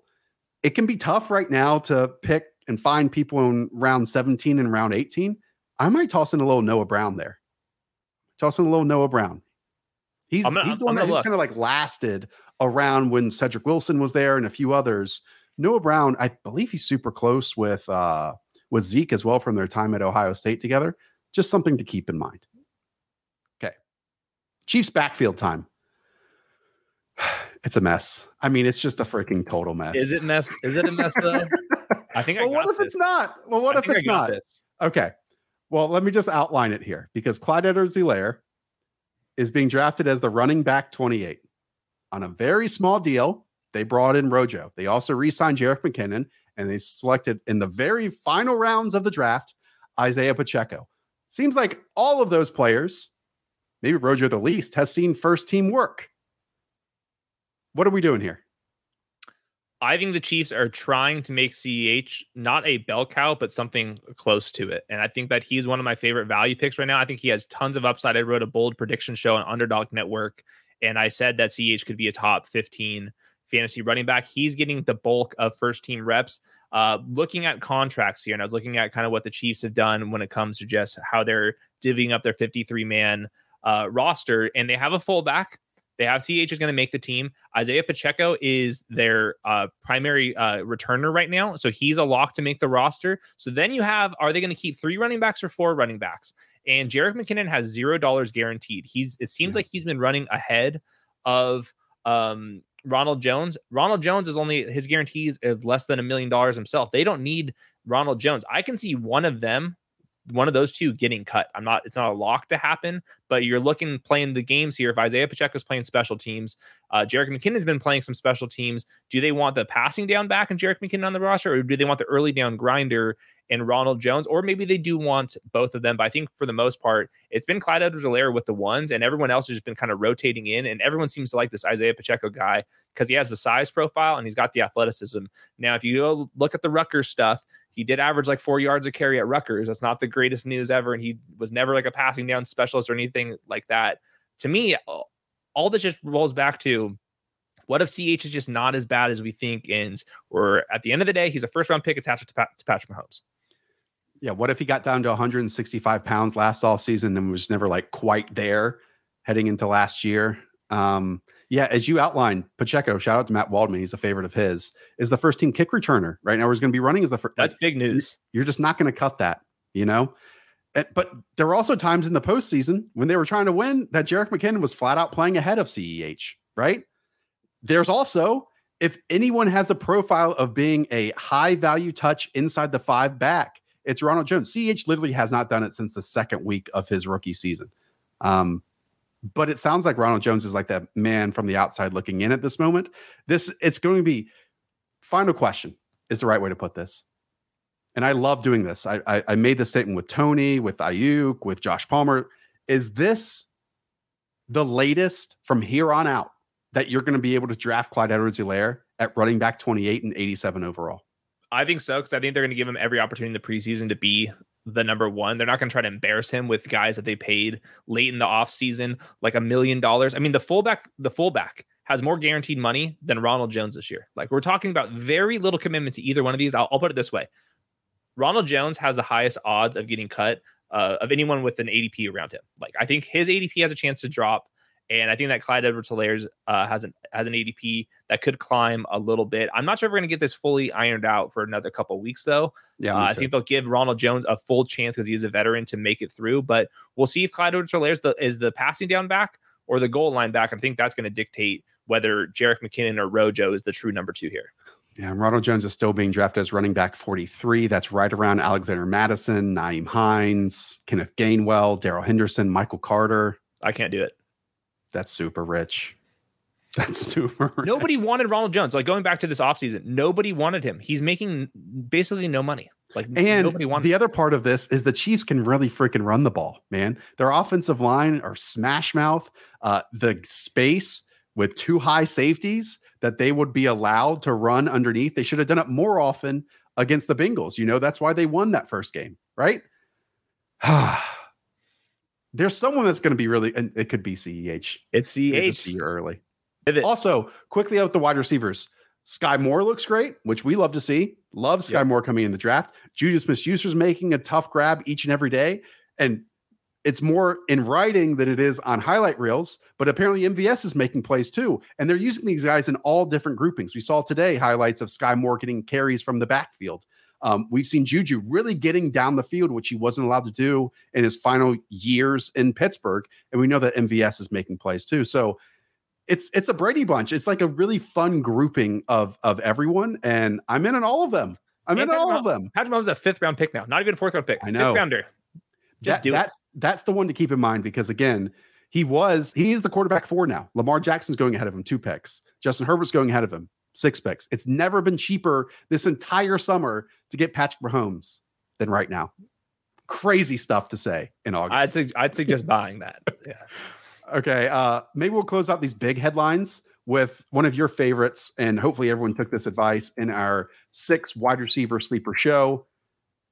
It can be tough right now to pick and find people in round 17 and round 18. I might toss in a little Noah Brown there. Toss in a little Noah Brown. He's, he's the one that just kind of like lasted around when Cedric Wilson was there and a few others. Noah Brown, I believe he's super close with uh with Zeke as well from their time at Ohio State together. Just something to keep in mind. Chiefs backfield time. It's a mess. I mean, it's just a freaking total mess. Is it mess? Is it a mess though? I think I well, got what if this. it's not? Well, what I if I it's not? this. Okay. Well, let me just outline it here because Clyde Edwards Helaire is being drafted as the running back 28 on a very small deal. They brought in Rojo. They also re signed Jerick McKinnon and they selected in the very final rounds of the draft Isaiah Pacheco. Seems like all of those players, maybe Rojo the least, has seen first team work. What are we doing here? I think the Chiefs are trying to make CEH not a bell cow, but something close to it. And I think that he's one of my favorite value picks right now. I think he has tons of upside. I wrote a bold prediction show on Underdog Network, and I said that CEH could be a top 15 fantasy running back. He's getting the bulk of first team reps. Uh, looking at contracts here, and I was looking at kind of what the Chiefs have done when it comes to just how they're divvying up their 53 man uh, roster, and they have a fullback They have CEH is going to make the team. Isaiah Pacheco is their uh, primary uh, returner right now, so he's a lock to make the roster. So then you have: Are they going to keep three running backs or four running backs? And Jerick McKinnon has zero dollars guaranteed. He's it seems yeah. like he's been running ahead of um, Ronald Jones. Ronald Jones is only his guarantees is less than a million dollars himself. They don't need Ronald Jones. I can see one of them one of those two getting cut. I'm not, it's not a lock to happen, but you're looking playing the games here. If Isaiah Pacheco is playing special teams, uh, Jerick McKinnon's been playing some special teams. Do they want the passing down back and Jerick McKinnon on the roster, or do they want the early down grinder and Ronald Jones? Or maybe they do want both of them. But I think for the most part, it's been Clyde Edwards-Helaire with the ones, and everyone else has just been kind of rotating in. And everyone seems to like this Isaiah Pacheco guy because he has the size profile and he's got the athleticism. Now, if you go look at the Rutgers stuff, he did average like four yards a carry at Rutgers. That's not the greatest news ever. And he was never like a passing down specialist or anything like that. To me, all this just rolls back to what if CEH is just not as bad as we think? And or at the end of the day, he's a first round pick attached to, to Patrick Mahomes. Yeah. What if he got down to 165 pounds last all season and was never like quite there heading into last year? Um, yeah, as you outlined, Pacheco, shout out to Matt Waldman, he's a favorite of his, is the first team kick returner right now. He's going to be running as the first. That's like, big news. You're just not going to cut that, you know? But there were also times in the postseason when they were trying to win that Jerick McKinnon was flat out playing ahead of CEH, right? There's also, if anyone has the profile of being a high value touch inside the five back, it's Ronald Jones. CEH literally has not done it since the second week of his rookie season. Um, but it sounds like Ronald Jones is like that man from the outside looking in at this moment. This it's going to be final question is the right way to put this. And I love doing this. I, I, I made the statement with Toney, with Aiyuk, with Josh Palmer. Is this the latest from here on out that you're going to be able to draft Clyde Edwards-Helaire at running back 28 and 87 overall? I think so because I think they're going to give him every opportunity in the preseason to be the number one. They're not going to try to embarrass him with guys that they paid late in the offseason, like a million dollars. I mean, the fullback, the fullback has more guaranteed money than Ronald Jones this year. Like we're talking about very little commitment to either one of these. I'll, I'll put it this way: Ronald Jones has the highest odds of getting cut uh, of anyone with an ADP around him. Like I think his ADP has a chance to drop. And I think that Clyde Edwards-Helaire uh, has an has an ADP that could climb a little bit. I'm not sure if we're going to get this fully ironed out for another couple weeks, though. Yeah, uh, I think they'll give Ronald Jones a full chance because he's a veteran to make it through. But we'll see if Clyde Edwards-Helaire is the is the passing down back or the goal line back. I think that's going to dictate whether Jerick McKinnon or Rojo is the true number two here. Yeah, and Ronald Jones is still being drafted as running back 43. That's right around Alexander Mattison, Nyheim Hines, Kenneth Gainwell, Darrell Henderson, Michael Carter. I can't do it. That's super rich. That's super. Rich. Nobody wanted Ronald Jones. Like going back to this offseason, nobody wanted him. He's making basically no money. Like and nobody wanted. The other part of this is the Chiefs can really freaking run the ball, man. Their offensive line are smash mouth. Uh, the space with two high safeties that they would be allowed to run underneath. They should have done it more often against the Bengals. You know, that's why they won that first game, right? there's someone that's going to be really, and it could be CEH. It's CEH. early. Also, quickly out the wide receivers. Sky Moore looks great, which we love to see. Love Sky yep. Moore coming in the draft. Juju Smith-Schuster's making a tough grab each and every day. And it's more in writing than it is on highlight reels, but apparently MVS is making plays too. And they're using these guys in all different groupings. We saw today highlights of Sky Moore getting carries from the backfield. Um, we've seen Juju really getting down the field, which he wasn't allowed to do in his final years in Pittsburgh. And we know that MVS is making plays too. So it's it's a Brady bunch. It's like a really fun grouping of of everyone, and I'm in on all of them. I'm in all of them. Patrick Mahomes a fifth round pick now, not even a fourth round pick. I know. Fifth rounder. That, that's it. that's the one to keep in mind because again, he was he is the quarterback four now. Lamar Jackson's going ahead of him, two picks. Justin Herbert's going ahead of him six picks. It's never been cheaper this entire summer to get Patrick Mahomes than right now. Crazy stuff to say in August. I'd, I'd suggest buying that. Yeah. okay. Uh, maybe we'll close out these big headlines with one of your favorites. And hopefully everyone took this advice in our six wide receiver sleeper show.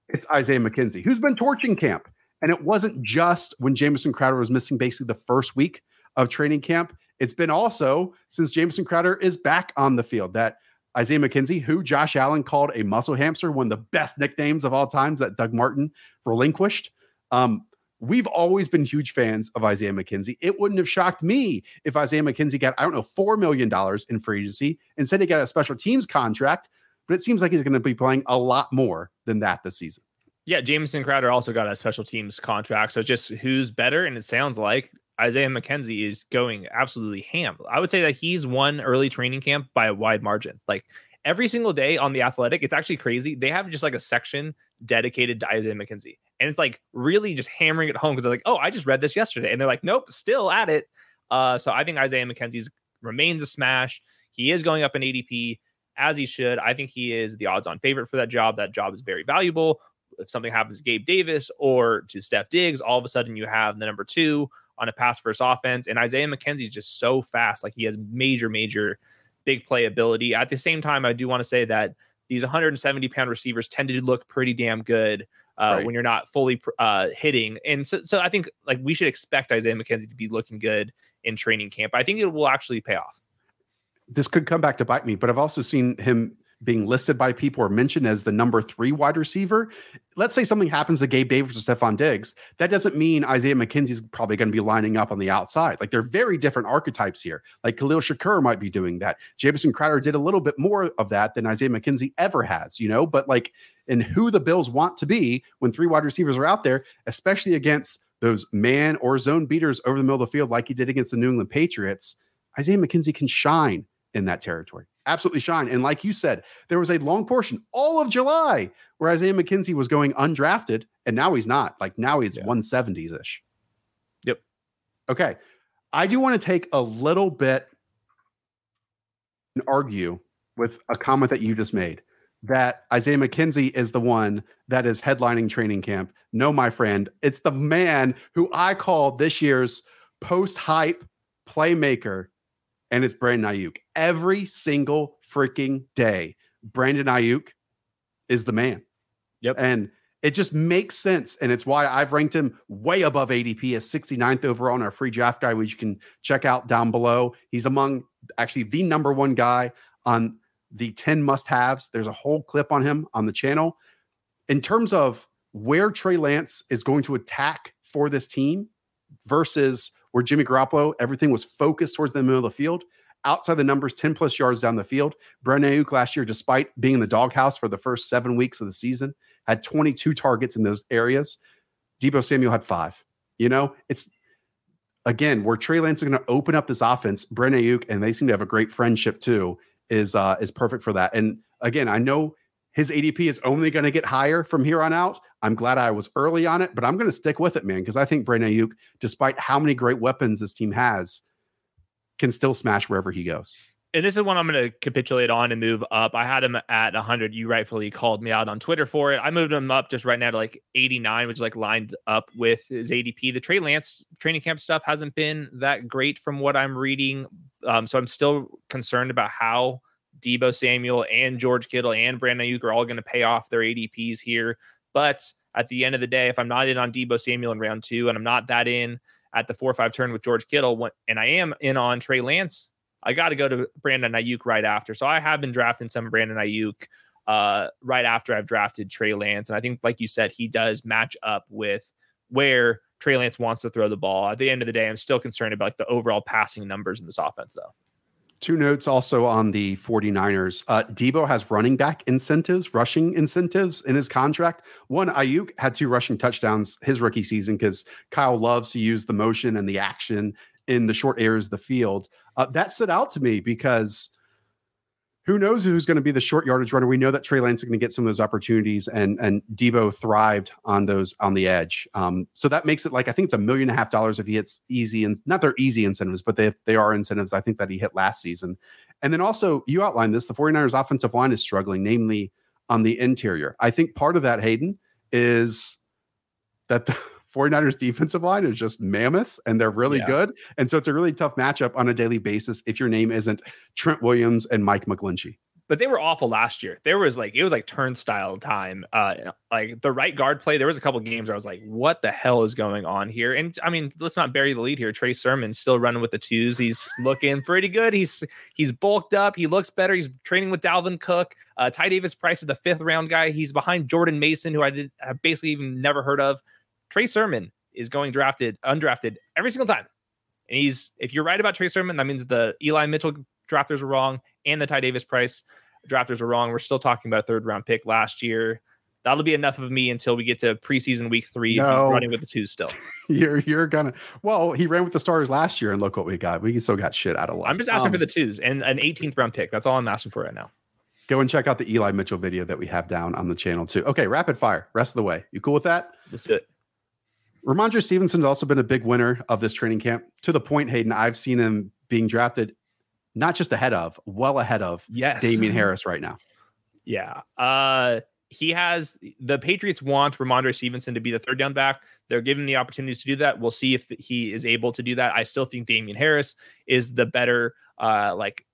It's Isaiah McKenzie, who's been torching camp. And it wasn't just when Jamison Crowder was missing basically the first week of training camp. It's been also since Jamison Crowder is back on the field that Isaiah McKenzie, who Josh Allen called a muscle hamster, one of the best nicknames of all times that Doug Martin relinquished, um, We've always been huge fans of Isaiah McKenzie. It wouldn't have shocked me if Isaiah McKenzie got, I don't know, $4 million in free agency. Instead, he got a special teams contract, but it seems like he's going to be playing a lot more than that this season. Yeah, Jamison Crowder also got a special teams contract. So just who's better? And it sounds like Isaiah McKenzie is going absolutely ham. I would say that he's won early training camp by a wide margin. Like every single day on the athletic, it's actually crazy. They have just like a section dedicated to Isaiah McKenzie. And it's like really just hammering it home because they're like, oh, I just read this yesterday. And they're like, nope, still at it. Uh, so I think Isaiah McKenzie's remains a smash. He is going up in ADP as he should. I think he is the odds on favorite for that job. That job is very valuable. If something happens to Gabe Davis or to Steph Diggs, all of a sudden you have the number two on a pass first offense. And Isaiah McKenzie is just so fast. Like he has major, major big play ability. At the same time, I do want to say that these 170 pound receivers tend to look pretty damn good uh, right. when you're not fully uh, hitting. And so, so I think like we should expect Isaiah McKenzie to be looking good in training camp. I think it will actually pay off. This could come back to bite me, but I've also seen him being listed by people or mentioned as the number three wide receiver. Let's say something happens to Gabe Davis or Stefon Diggs. That doesn't mean Isaiah McKenzie is probably going to be lining up on the outside. Like they're very different archetypes here. Like Khalil Shakir might be doing that. Jamison Crowder did a little bit more of that than Isaiah McKenzie ever has, you know, but like in who the Bills want to be when three wide receivers are out there, especially against those man or zone beaters over the middle of the field, like he did against the New England Patriots, Isaiah McKenzie can shine in that territory absolutely shine. And like you said, there was a long portion, all of July, where Isaiah McKenzie was going undrafted, and now he's not. Like now he's yeah. 170s ish. Yep. Okay. I do want to take a little bit and argue with a comment that you just made that Isaiah McKenzie is the one that is headlining training camp. No, my friend, it's the man who I call this year's post hype playmaker and it's Brandon Aiyuk. Every single freaking day, Brandon Aiyuk is the man. Yep. And it just makes sense. And it's why I've ranked him way above ADP as 69th overall on our free draft guide, which you can check out down below. He's among actually the number one guy on the 10 must haves. There's a whole clip on him on the channel. In terms of where Trey Lance is going to attack for this team versus where Jimmy Garoppolo, everything was focused towards the middle of the field. Outside the numbers, 10 plus yards down the field. Brandon Aiyuk last year, despite being in the doghouse for the first seven weeks of the season, had 22 targets in those areas. Deebo Samuel had five. You know, it's again where Trey Lance is going to open up this offense. Brandon Aiyuk, and they seem to have a great friendship too, is uh, is perfect for that. And again, I know his ADP is only going to get higher from here on out. I'm glad I was early on it, but I'm going to stick with it, man, because I think Brandon Aiyuk, despite how many great weapons this team has, can still smash wherever he goes. And this is one I'm going to capitulate on and move up. I had him at 100. You rightfully called me out on Twitter for it. I moved him up just right now to like 89, which like lined up with his ADP. The Trey Lance training camp stuff hasn't been that great from what I'm reading. Um, so I'm still concerned about how Deebo Samuel and George Kittle and Brandon Aiyuk are all going to pay off their ADPs here. But at the end of the day, if I'm not in on Deebo Samuel in round two and I'm not that in at the four or five turn with George Kittle, and I am in on Trey Lance, I got to go to Brandon Aiyuk right after. So I have been drafting some Brandon Aiyuk uh, right after I've drafted Trey Lance. And I think, like you said, he does match up with where Trey Lance wants to throw the ball. At the end of the day, I'm still concerned about like, the overall passing numbers in this offense, though. Two notes also on the 49ers. Uh, Deebo has running back incentives, rushing incentives in his contract. One, Aiyuk had two rushing touchdowns his rookie season because Kyle loves to use the motion and the action in the short areas of the field. Uh, that stood out to me because who knows who's going to be the short yardage runner? We know that Trey Lance is going to get some of those opportunities, and and Deebo thrived on those on the edge. Um, so that makes it like I think it's a million and a half dollars if he hits easy and not their easy incentives, but they they are incentives. I think that he hit last season, and then also you outlined this: the 49ers offensive line is struggling, namely on the interior. I think part of that, Hayden, is that the 49ers defensive line is just mammoths and they're really yeah. good. And so it's a really tough matchup on a daily basis if your name isn't Trent Williams and Mike McGlinchey. But they were awful last year. There was like it was like turnstile time. Uh like the right guard play. There was a couple games where I was like, what the hell is going on here? And I mean, let's not bury the lead here. Trey Sermon still running with the twos. He's looking pretty good. He's he's bulked up. He looks better. He's training with Dalvin Cook. Uh Ty Davis Price is the fifth round guy. He's behind Jordan Mason, who I did have basically even never heard of Trey Sermon is going drafted, undrafted every single time. And he's, if you're right about Trey Sermon, that means the Eli Mitchell drafters were wrong and the Ty Davis Price drafters were wrong. We're still talking about a third round pick last year. That'll be enough of me until we get to preseason week three. No. running with the twos still. you're you're gonna well, he ran with the stars last year, and look what we got. We still got shit out of luck. I'm just asking um, for the twos and an 18th round pick. That's all I'm asking for right now. Go and check out the Eli Mitchell video that we have down on the channel too. Okay, rapid fire, rest of the way. You cool with that? Let's do it. Stevenson has also been a big winner of this training camp to the point, Hayden, I've seen him being drafted not just ahead of, well ahead of yes. Damien Harris right now. Yeah. Uh he has the Patriots want Rhamondre Stevenson to be the third down back. They're giving the opportunities to do that. We'll see if he is able to do that. I still think Damien Harris is the better uh like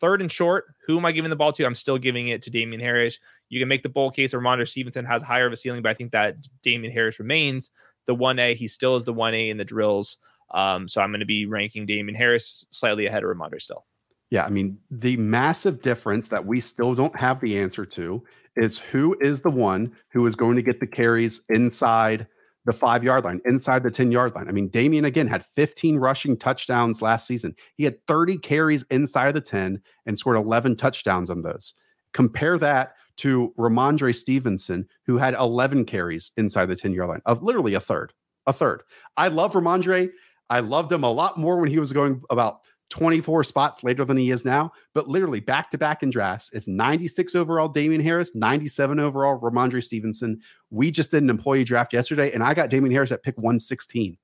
third and short. Who am I giving the ball to? I'm still giving it to Damien Harris. You can make the bold case Rhamondre Stevenson has higher of a ceiling, but I think that Damien Harris remains the 1A. He still is the 1A in the drills. Um, so I'm going to be ranking Damien Harris slightly ahead of Rhamondre still. Yeah, I mean, the massive difference that we still don't have the answer to is who is the one who is going to get the carries inside the five yard line, inside the 10 yard line. I mean, Damien again had 15 rushing touchdowns last season. He had 30 carries inside the 10 and scored 11 touchdowns on those. Compare that to Rhamondre Stevenson, who had 11 carries inside the 10 yard line, of literally a third. A third. I love Rhamondre. I loved him a lot more when he was going about 24 spots later than he is now, but literally back to back in drafts. It's 96 overall Damien Harris, 97 overall Rhamondre Stevenson. We just did an employee draft yesterday, and I got Damien Harris at pick 116.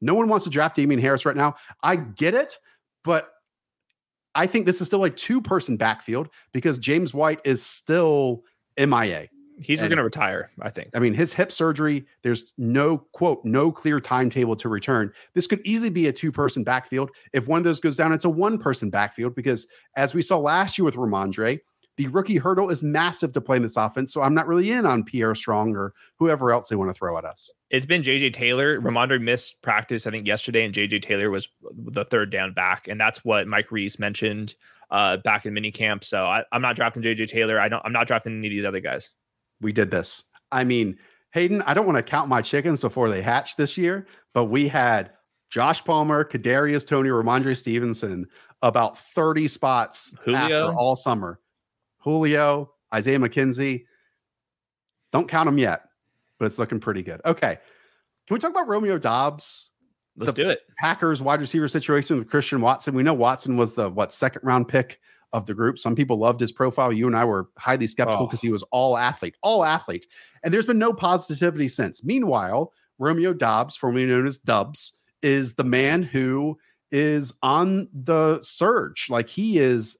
No one wants to draft Damien Harris right now. I get it, but I think this is still a two person backfield because James White is still MIA. He's going to retire, I think. I mean, his hip surgery, there's no quote, no clear timetable to return. This could easily be a two person backfield. If one of those goes down, it's a one person backfield because as we saw last year with Rhamondre, the rookie hurdle is massive to play in this offense. So I'm not really in on Pierre Strong or whoever else they want to throw at us. It's been JJ Taylor. Rhamondre missed practice, I think, yesterday, and JJ Taylor was the third down back. And that's what Mike Reiss mentioned uh, back in minicamp. So I, am not drafting JJ Taylor. I don't I'm not drafting any of these other guys we did this. I mean, Hayden, I don't want to count my chickens before they hatch this year, but we had Josh Palmer, Kadarius Toney, Rhamondre Stevenson about 30 spots Julio. after all summer. Julio, Isaiah McKenzie. Don't count them yet, but it's looking pretty good. Okay. Can we talk about Romeo Doubs? Let's do it. Packers wide receiver situation with Christian Watson. We know Watson was the what second round pick of the group. Some people loved his profile. You and I were highly skeptical because oh. he was all athlete, all athlete. And there's been no positivity since. Meanwhile, Romeo Doubs, formerly known as Dubs, is the man who is on the surge. Like he is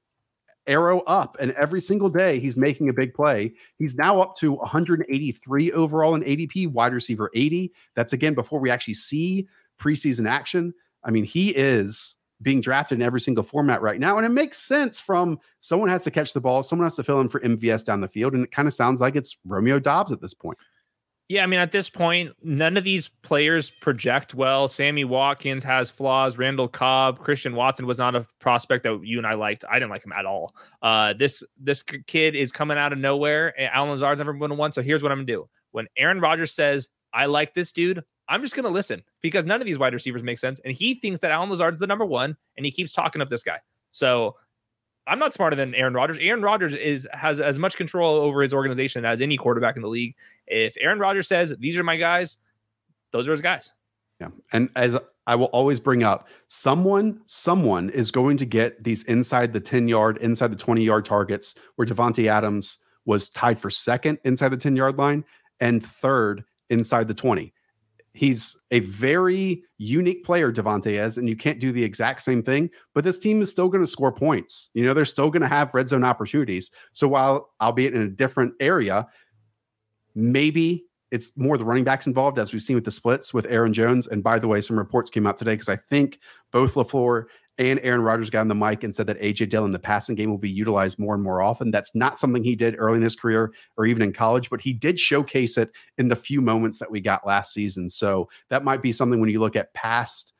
arrow up, and every single day he's making a big play. He's now up to 183 overall in ADP, wide receiver 80. That's again before we actually see preseason action. I mean, he is being drafted in every single format right now. And it makes sense from someone has to catch the ball, someone has to fill in for MVS down the field. And it kind of sounds like it's Romeo Doubs at this point. Yeah, I mean, at this point, none of these players project well. Sammy Watkins has flaws. Randall Cobb, Christian Watson was not a prospect that you and I liked. I didn't like him at all. Uh, this this kid is coming out of nowhere. Allen Lazard's never been one. So here's what I'm gonna do. When Aaron Rodgers says, I like this dude, I'm just to listen because none of these wide receivers make sense. And he thinks that Allen Lazard's the number one, and he keeps talking up this guy. So I'm not smarter than Aaron Rodgers. Aaron Rodgers is has as much control over his organization as any quarterback in the league. If Aaron Rodgers says these are my guys, those are his guys. Yeah, and as I will always bring up, someone someone is going to get these inside the 10 yard, inside the 20 yard targets where Davante Adams was tied for second inside the 10 yard line and third inside the 20 he's a very unique player, Davante is, and you can't do the exact same thing. But this team is still going to score points. You know, they're still going to have red zone opportunities. So while albeit in a different area, maybe it's more the running backs involved, as we've seen with the splits with Aaron Jones. And by the way, some reports came out today because I think both LaFleur and Aaron Rodgers got on the mic and said that AJ Dillon, the passing game, will be utilized more and more often. That's not something he did early in his career or even in college, but he did showcase it in the few moments that we got last season. So that might be something when you look at past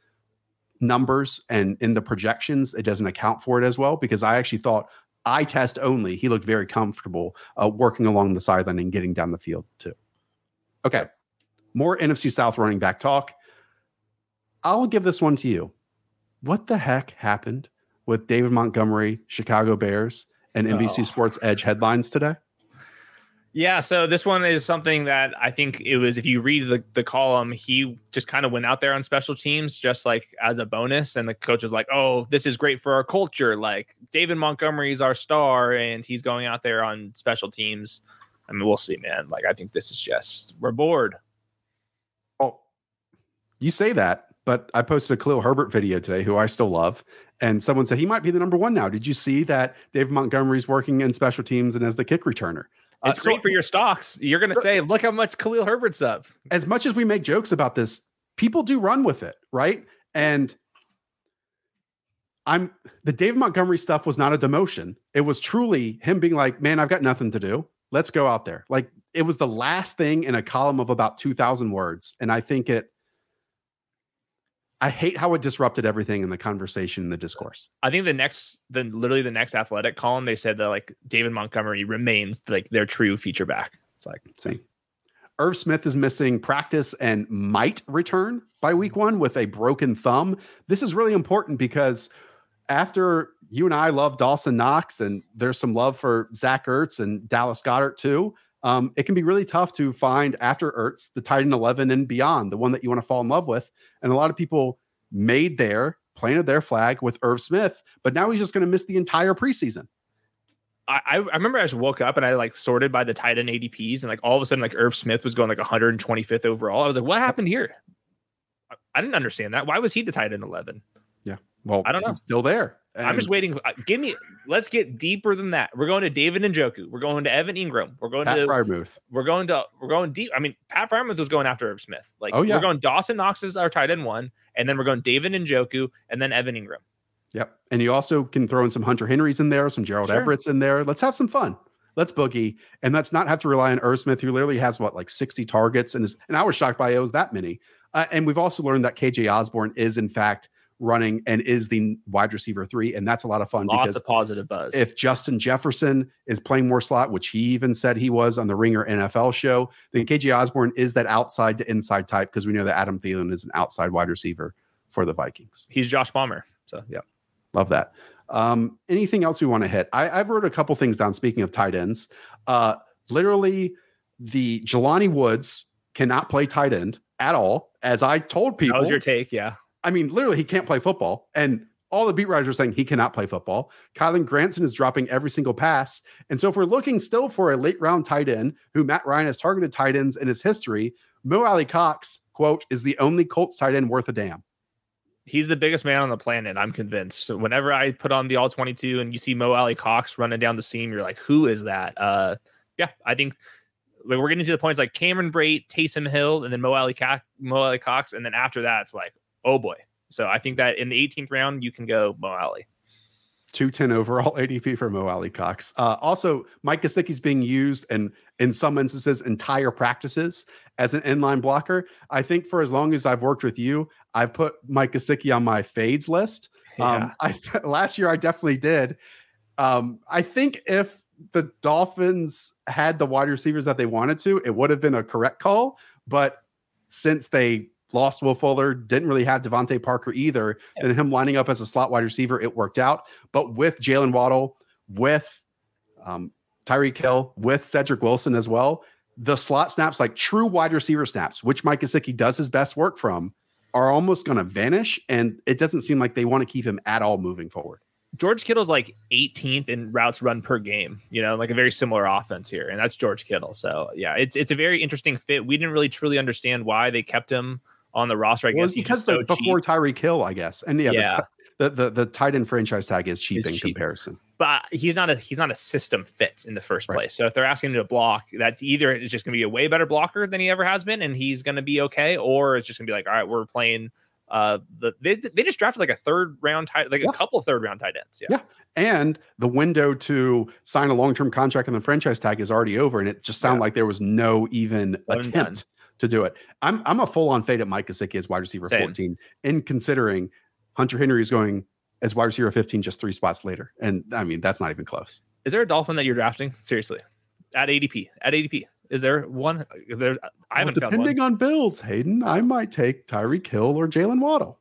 numbers and in the projections, it doesn't account for it as well because I actually thought eye test only, he looked very comfortable uh, working along the sideline and getting down the field too. Okay. more NFC South running back talk. I'll give this one to you. What the heck happened with David Montgomery, Chicago Bears, and NBC oh. Sports Edge headlines today? Yeah, so this one is something that I think it was if you read the, the column, he just kind of went out there on special teams just like as a bonus. And the coach was like, Oh, this is great for our culture. Like David Montgomery's our star, and he's going out there on special teams. I mean, we'll see, man. Like, I think this is just we're bored. Oh, you say that, but I posted a Khalil Herbert video today, who I still love, and someone said he might be the number one now. Did you see that Dave Montgomery's working in special teams and as the kick returner? It's uh, great so, for your stocks. You're going to say, look how much Khalil Herbert's up. As much as we make jokes about this, people do run with it, right? And I'm the Dave Montgomery stuff was not a demotion. It was truly him being like, man, I've got nothing to do. Let's go out there. Like it was the last thing in a column of about 2,000 words. And I think it, I hate how it disrupted everything in the conversation and the discourse. I think the next, the literally the next athletic column, they said that like David Montgomery remains like their true feature back. It's like, see, Irv Smith is missing practice and might return by week one with a broken thumb. This is really important because after you and I love Dawson Knox and there's some love for Zach Ertz and Dallas Goedert too. Um, it can be really tough to find after Ertz the Titan 11 and beyond, the one that you want to fall in love with. And a lot of people made their planted their flag with Irv Smith, but now he's just going to miss the entire preseason. I, I remember I just woke up and I like sorted by the tight end ADPs, and like all of a sudden, like Irv Smith was going like 125th overall. I was like, what happened here? I didn't understand that. Why was he the tight end 11? Yeah. Well, I don't know. still there. And I'm just waiting. Uh, give me. Let's get deeper than that. We're going to David Njoku. We're going to Evan Engram. We're going to Pat to. We're going to. We're going deep. I mean, Pat Freiermuth was going after Irv Smith. Like, oh yeah. We're going Dawson Knox is our tight end one, and then we're going David Njoku, and then Evan Engram. Yep. And you also can throw in some Hunter Henrys in there, some Gerald sure. Everett's in there. Let's have some fun. Let's boogie, and let's not have to rely on Irv Smith, who literally has what like 60 targets, and is. And I was shocked by it was that many. Uh, and we've also learned that KJ Osborn is in fact running and is the wide receiver three. And that's a lot of fun Lots because of positive buzz. If Justin Jefferson is playing more slot, which he even said he was on the Ringer NFL show, then KJ Osborn is that outside to inside type because we know that Adam Thielen is an outside wide receiver for the Vikings. He's Josh Palmer. So, yeah. Love that. Um, anything else we want to hit? I, have wrote a couple things down. Speaking of tight ends, uh, literally, the Jelani Woods cannot play tight end at all. As I told people, that was your take, yeah. I mean, literally, he can't play football. And all the beat writers are saying he cannot play football. Kylen Granson is dropping every single pass. And so if we're looking still for a late round tight end who Matt Ryan has targeted tight ends in his history, Mo Alie-Cox, quote, is the only Colts tight end worth a damn. He's the biggest man on the planet. I'm convinced. So whenever I put on the all 22 and you see Mo Alie-Cox running down the seam, you're like, who is that? Uh, yeah, I think like we're getting to the points like Cameron Brate, Taysom Hill, and then Mo Ali Mo Alie-Cox, and then after that, it's like, oh boy. So I think that in the 18th round, you can go Mo Alley. 210 overall ADP for Mo Alie-Cox. Uh, also, Mike Gesicki's being used and in some instances entire practices as an inline blocker. I think for as long as I've worked with you, I've put Mike Gesicki on my fades list. Yeah. Um, I last year I definitely did. Um, I think if the Dolphins had the wide receivers that they wanted to, it would have been a correct call. But since they lost Will Fuller, didn't really have DeVante Parker either. And him lining up as a slot wide receiver, it worked out. But with Jaylen Waddle, with um, Tyreek Hill, with Cedric Wilson as well, the slot snaps, like true wide receiver snaps, which Mike Gesicki does his best work from, are almost going to vanish. And it doesn't seem like they want to keep him at all moving forward. George Kittle's like 18th in routes run per game, you know, like a very similar offense here. And that's George Kittle. So yeah, it's it's a very interesting fit. We didn't really truly understand why they kept him on the roster. I well, guess because so before Tyreek Hill, I guess, and yeah, yeah. The, the, the the tight end franchise tag is cheap it's in cheap. comparison. But he's not a he's not a system fit in the first right. place. So if they're asking him to block, that's either it's just going to be a way better blocker than he ever has been, and he's going to be okay, or it's just going to be like, all right, we're playing. Uh, the they, they just drafted like a third round tight, like yeah. a couple of third round tight ends. Yeah. yeah, and the window to sign a long term contract in the franchise tag is already over, and it just sounded yeah. like there was no even One attempt to do it. I'm I'm a full on fade at Mike Gesicki as wide receiver Same. 14, in considering Hunter Henry is going as wide receiver 15 just three spots later. And I mean, that's not even close. Is there a Dolphin that you're drafting? Seriously. At ADP. At ADP. Is there one? There, I haven't well, depending on builds, Hayden, I might take Tyreek Hill or Jaylen Waddle.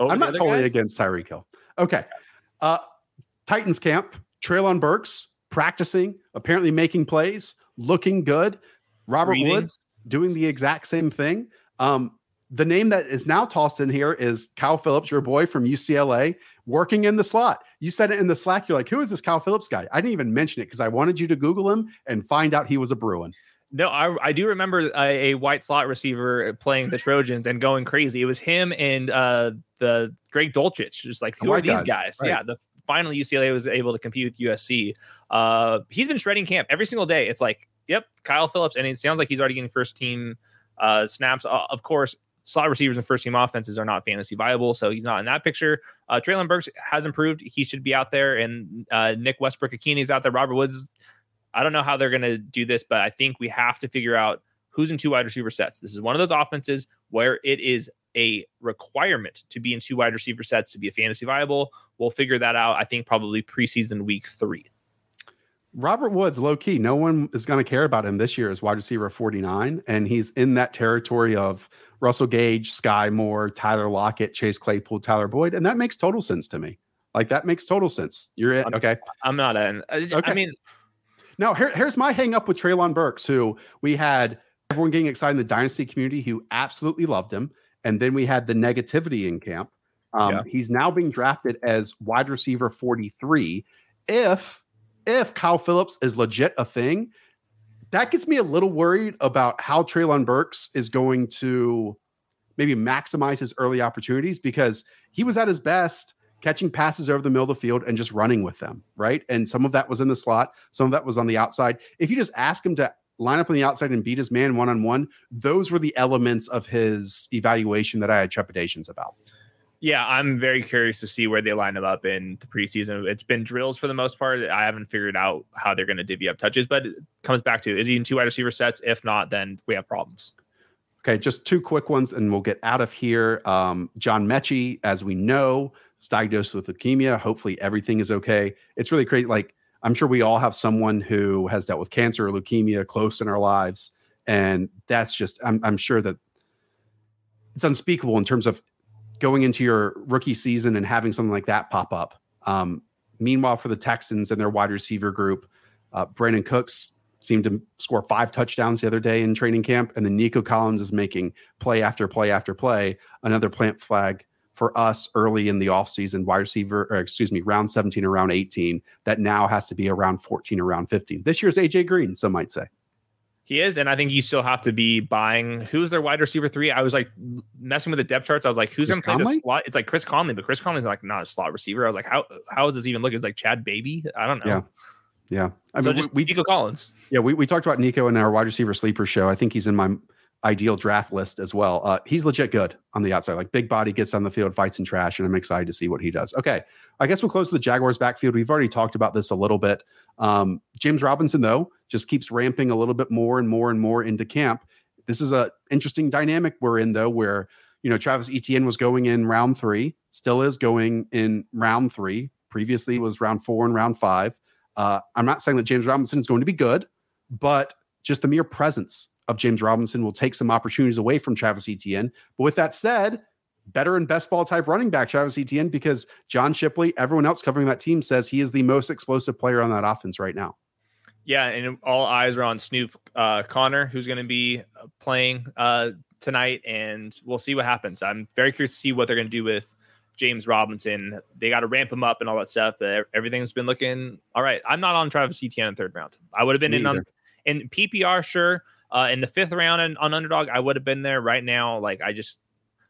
I'm not totally guys? against Tyreek Hill. Okay. Uh, Titans camp, Treylon Burks practicing, apparently making plays, looking good. Robert Reading. Woods doing the exact same thing. Um, the name that is now tossed in here is Kyle Phillips, your boy from UCLA, working in the slot. You said it in the Slack. You're like, who is this Kyle Phillips guy? I didn't even mention it because I wanted you to Google him and find out he was a Bruin. No, I, I do remember a, a, white slot receiver playing the Trojans and going crazy. It was him and uh, the Greg Dulcich, just like who are these guys? guys? Right. Yeah, the finally UCLA was able to compete with USC. Uh, he's been shredding camp every single day. It's like, yep, Kyle Phillips, and it sounds like he's already getting first team uh, snaps. Uh, of course, slot receivers and first team offenses are not fantasy viable, so he's not in that picture. Uh, Treylon Burks has improved; he should be out there, and uh, Nick Westbrook-Ikhine is out there. Robert Woods. I don't know how they're going to do this, but I think we have to figure out who's in two wide receiver sets. This is one of those offenses where it is a requirement to be in two wide receiver sets to be a fantasy viable. We'll figure that out. I think probably preseason week three. Robert Woods, low key, no one is going to care about him this year as wide receiver 49. And he's in that territory of Russell Gage, Sky Moore, Tyler Lockett, Chase Claypool, Tyler Boyd. And that makes total sense to me. Like that makes total sense. You're in. Okay. I'm not in. Okay. I mean, now here, here's my hang up with Treylon Burks, who we had everyone getting excited in the dynasty community who absolutely loved him. And then we had the negativity in camp. Um, yeah. He's now being drafted as wide receiver 43. If if Kyle Phillips is legit a thing, that gets me a little worried about how Treylon Burks is going to maybe maximize his early opportunities because he was at his best catching passes over the middle of the field and just running with them, right? And some of that was in the slot, some of that was on the outside. If you just ask him to line up on the outside and beat his man one on one, those were the elements of his evaluation that I had trepidations about. Yeah, I'm very curious to see where they line them up in the preseason. It's been drills for the most part. I haven't figured out how they're going to divvy up touches, but it comes back to is he in two wide receiver sets? If not, then we have problems. Okay, just two quick ones and we'll get out of here. Um, John Metchie, as we know, is diagnosed with leukemia. Hopefully everything is okay. It's really crazy. Like, I'm sure we all have someone who has dealt with cancer or leukemia close in our lives. And that's just, I'm, I'm sure that it's unspeakable in terms of going into your rookie season and having something like that pop up. Um, meanwhile, for the Texans and their wide receiver group, uh, Brandin Cooks seemed to score five touchdowns the other day in training camp, and then Nico Collins is making play after play after play. Another plant flag for us early in the offseason, wide receiver, excuse me, round 17 or round 18, that now has to be around 14 or round 15. This year's AJ Green, some might say. He is, and I think you still have to be buying. Who's their wide receiver three? I was like messing with the depth charts. I was like, who's going to play the slot? It's like Chris Conley, but Chris Conley's like not a slot receiver. I was like, how how is this even looking? It's like Chad Baby. I don't know. Yeah, yeah. I so mean, just we, Nico Collins. Yeah, we, we talked about Nico in our wide receiver sleeper show. I think he's in my ideal draft list as well. Uh, he's legit good on the outside, like big body, gets on the field, fights in trash, and I'm excited to see what he does. Okay, I guess we'll close the Jaguars backfield. We've already talked about this a little bit. Um, James Robinson, though, just keeps ramping a little bit more and more and more into camp. This is a interesting dynamic we're in, though, where you know Travis Etienne was going in round three, still is going in round three. Previously was round four and round five. Uh, I'm not saying that James Robinson is going to be good, but just the mere presence of James Robinson will take some opportunities away from Travis Etienne. But with that said, better and best ball type running back Travis Etienne because John Shipley, everyone else covering that team says he is the most explosive player on that offense right now. Yeah, and all eyes are on Snoop uh, Conner, who's going to be uh, playing uh, tonight, and we'll see what happens. I'm very curious to see what they're going to do with James Robinson. They got to ramp him up and all that stuff. But everything's been looking all right. I'm not on Travis Etienne in third round. I would have been Me in on in PPR, sure. Uh, in the fifth round on, on underdog, I would have been there right now. Like I just,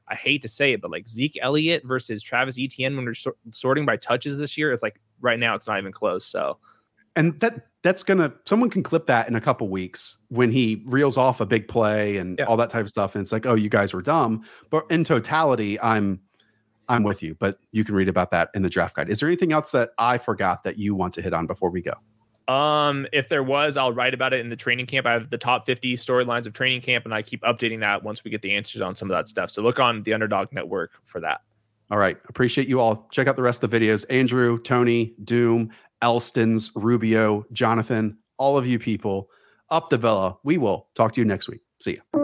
I hate to say it, but like Zeke Elliott versus Travis Etienne when we're so- sorting by touches this year, it's like right now it's not even close. So, and that that's gonna someone can clip that in a couple weeks when he reels off a big play and yeah. all that type of stuff, and it's like, oh, you guys were dumb. But in totality, I'm I'm with you. But you can read about that in the draft guide. Is there anything else that I forgot that you want to hit on before we go? Um, if there was, I'll write about it in the training camp. I have the top 50 storylines of training camp, and I keep updating that once we get the answers on some of that stuff. So look on the Underdog Network for that. All right. Appreciate you all. Check out the rest of the videos. Andrew, Tony, Doom, Elstons, Rubio, Jonathan, all of you people. up the villa. We will talk to you next week. See you.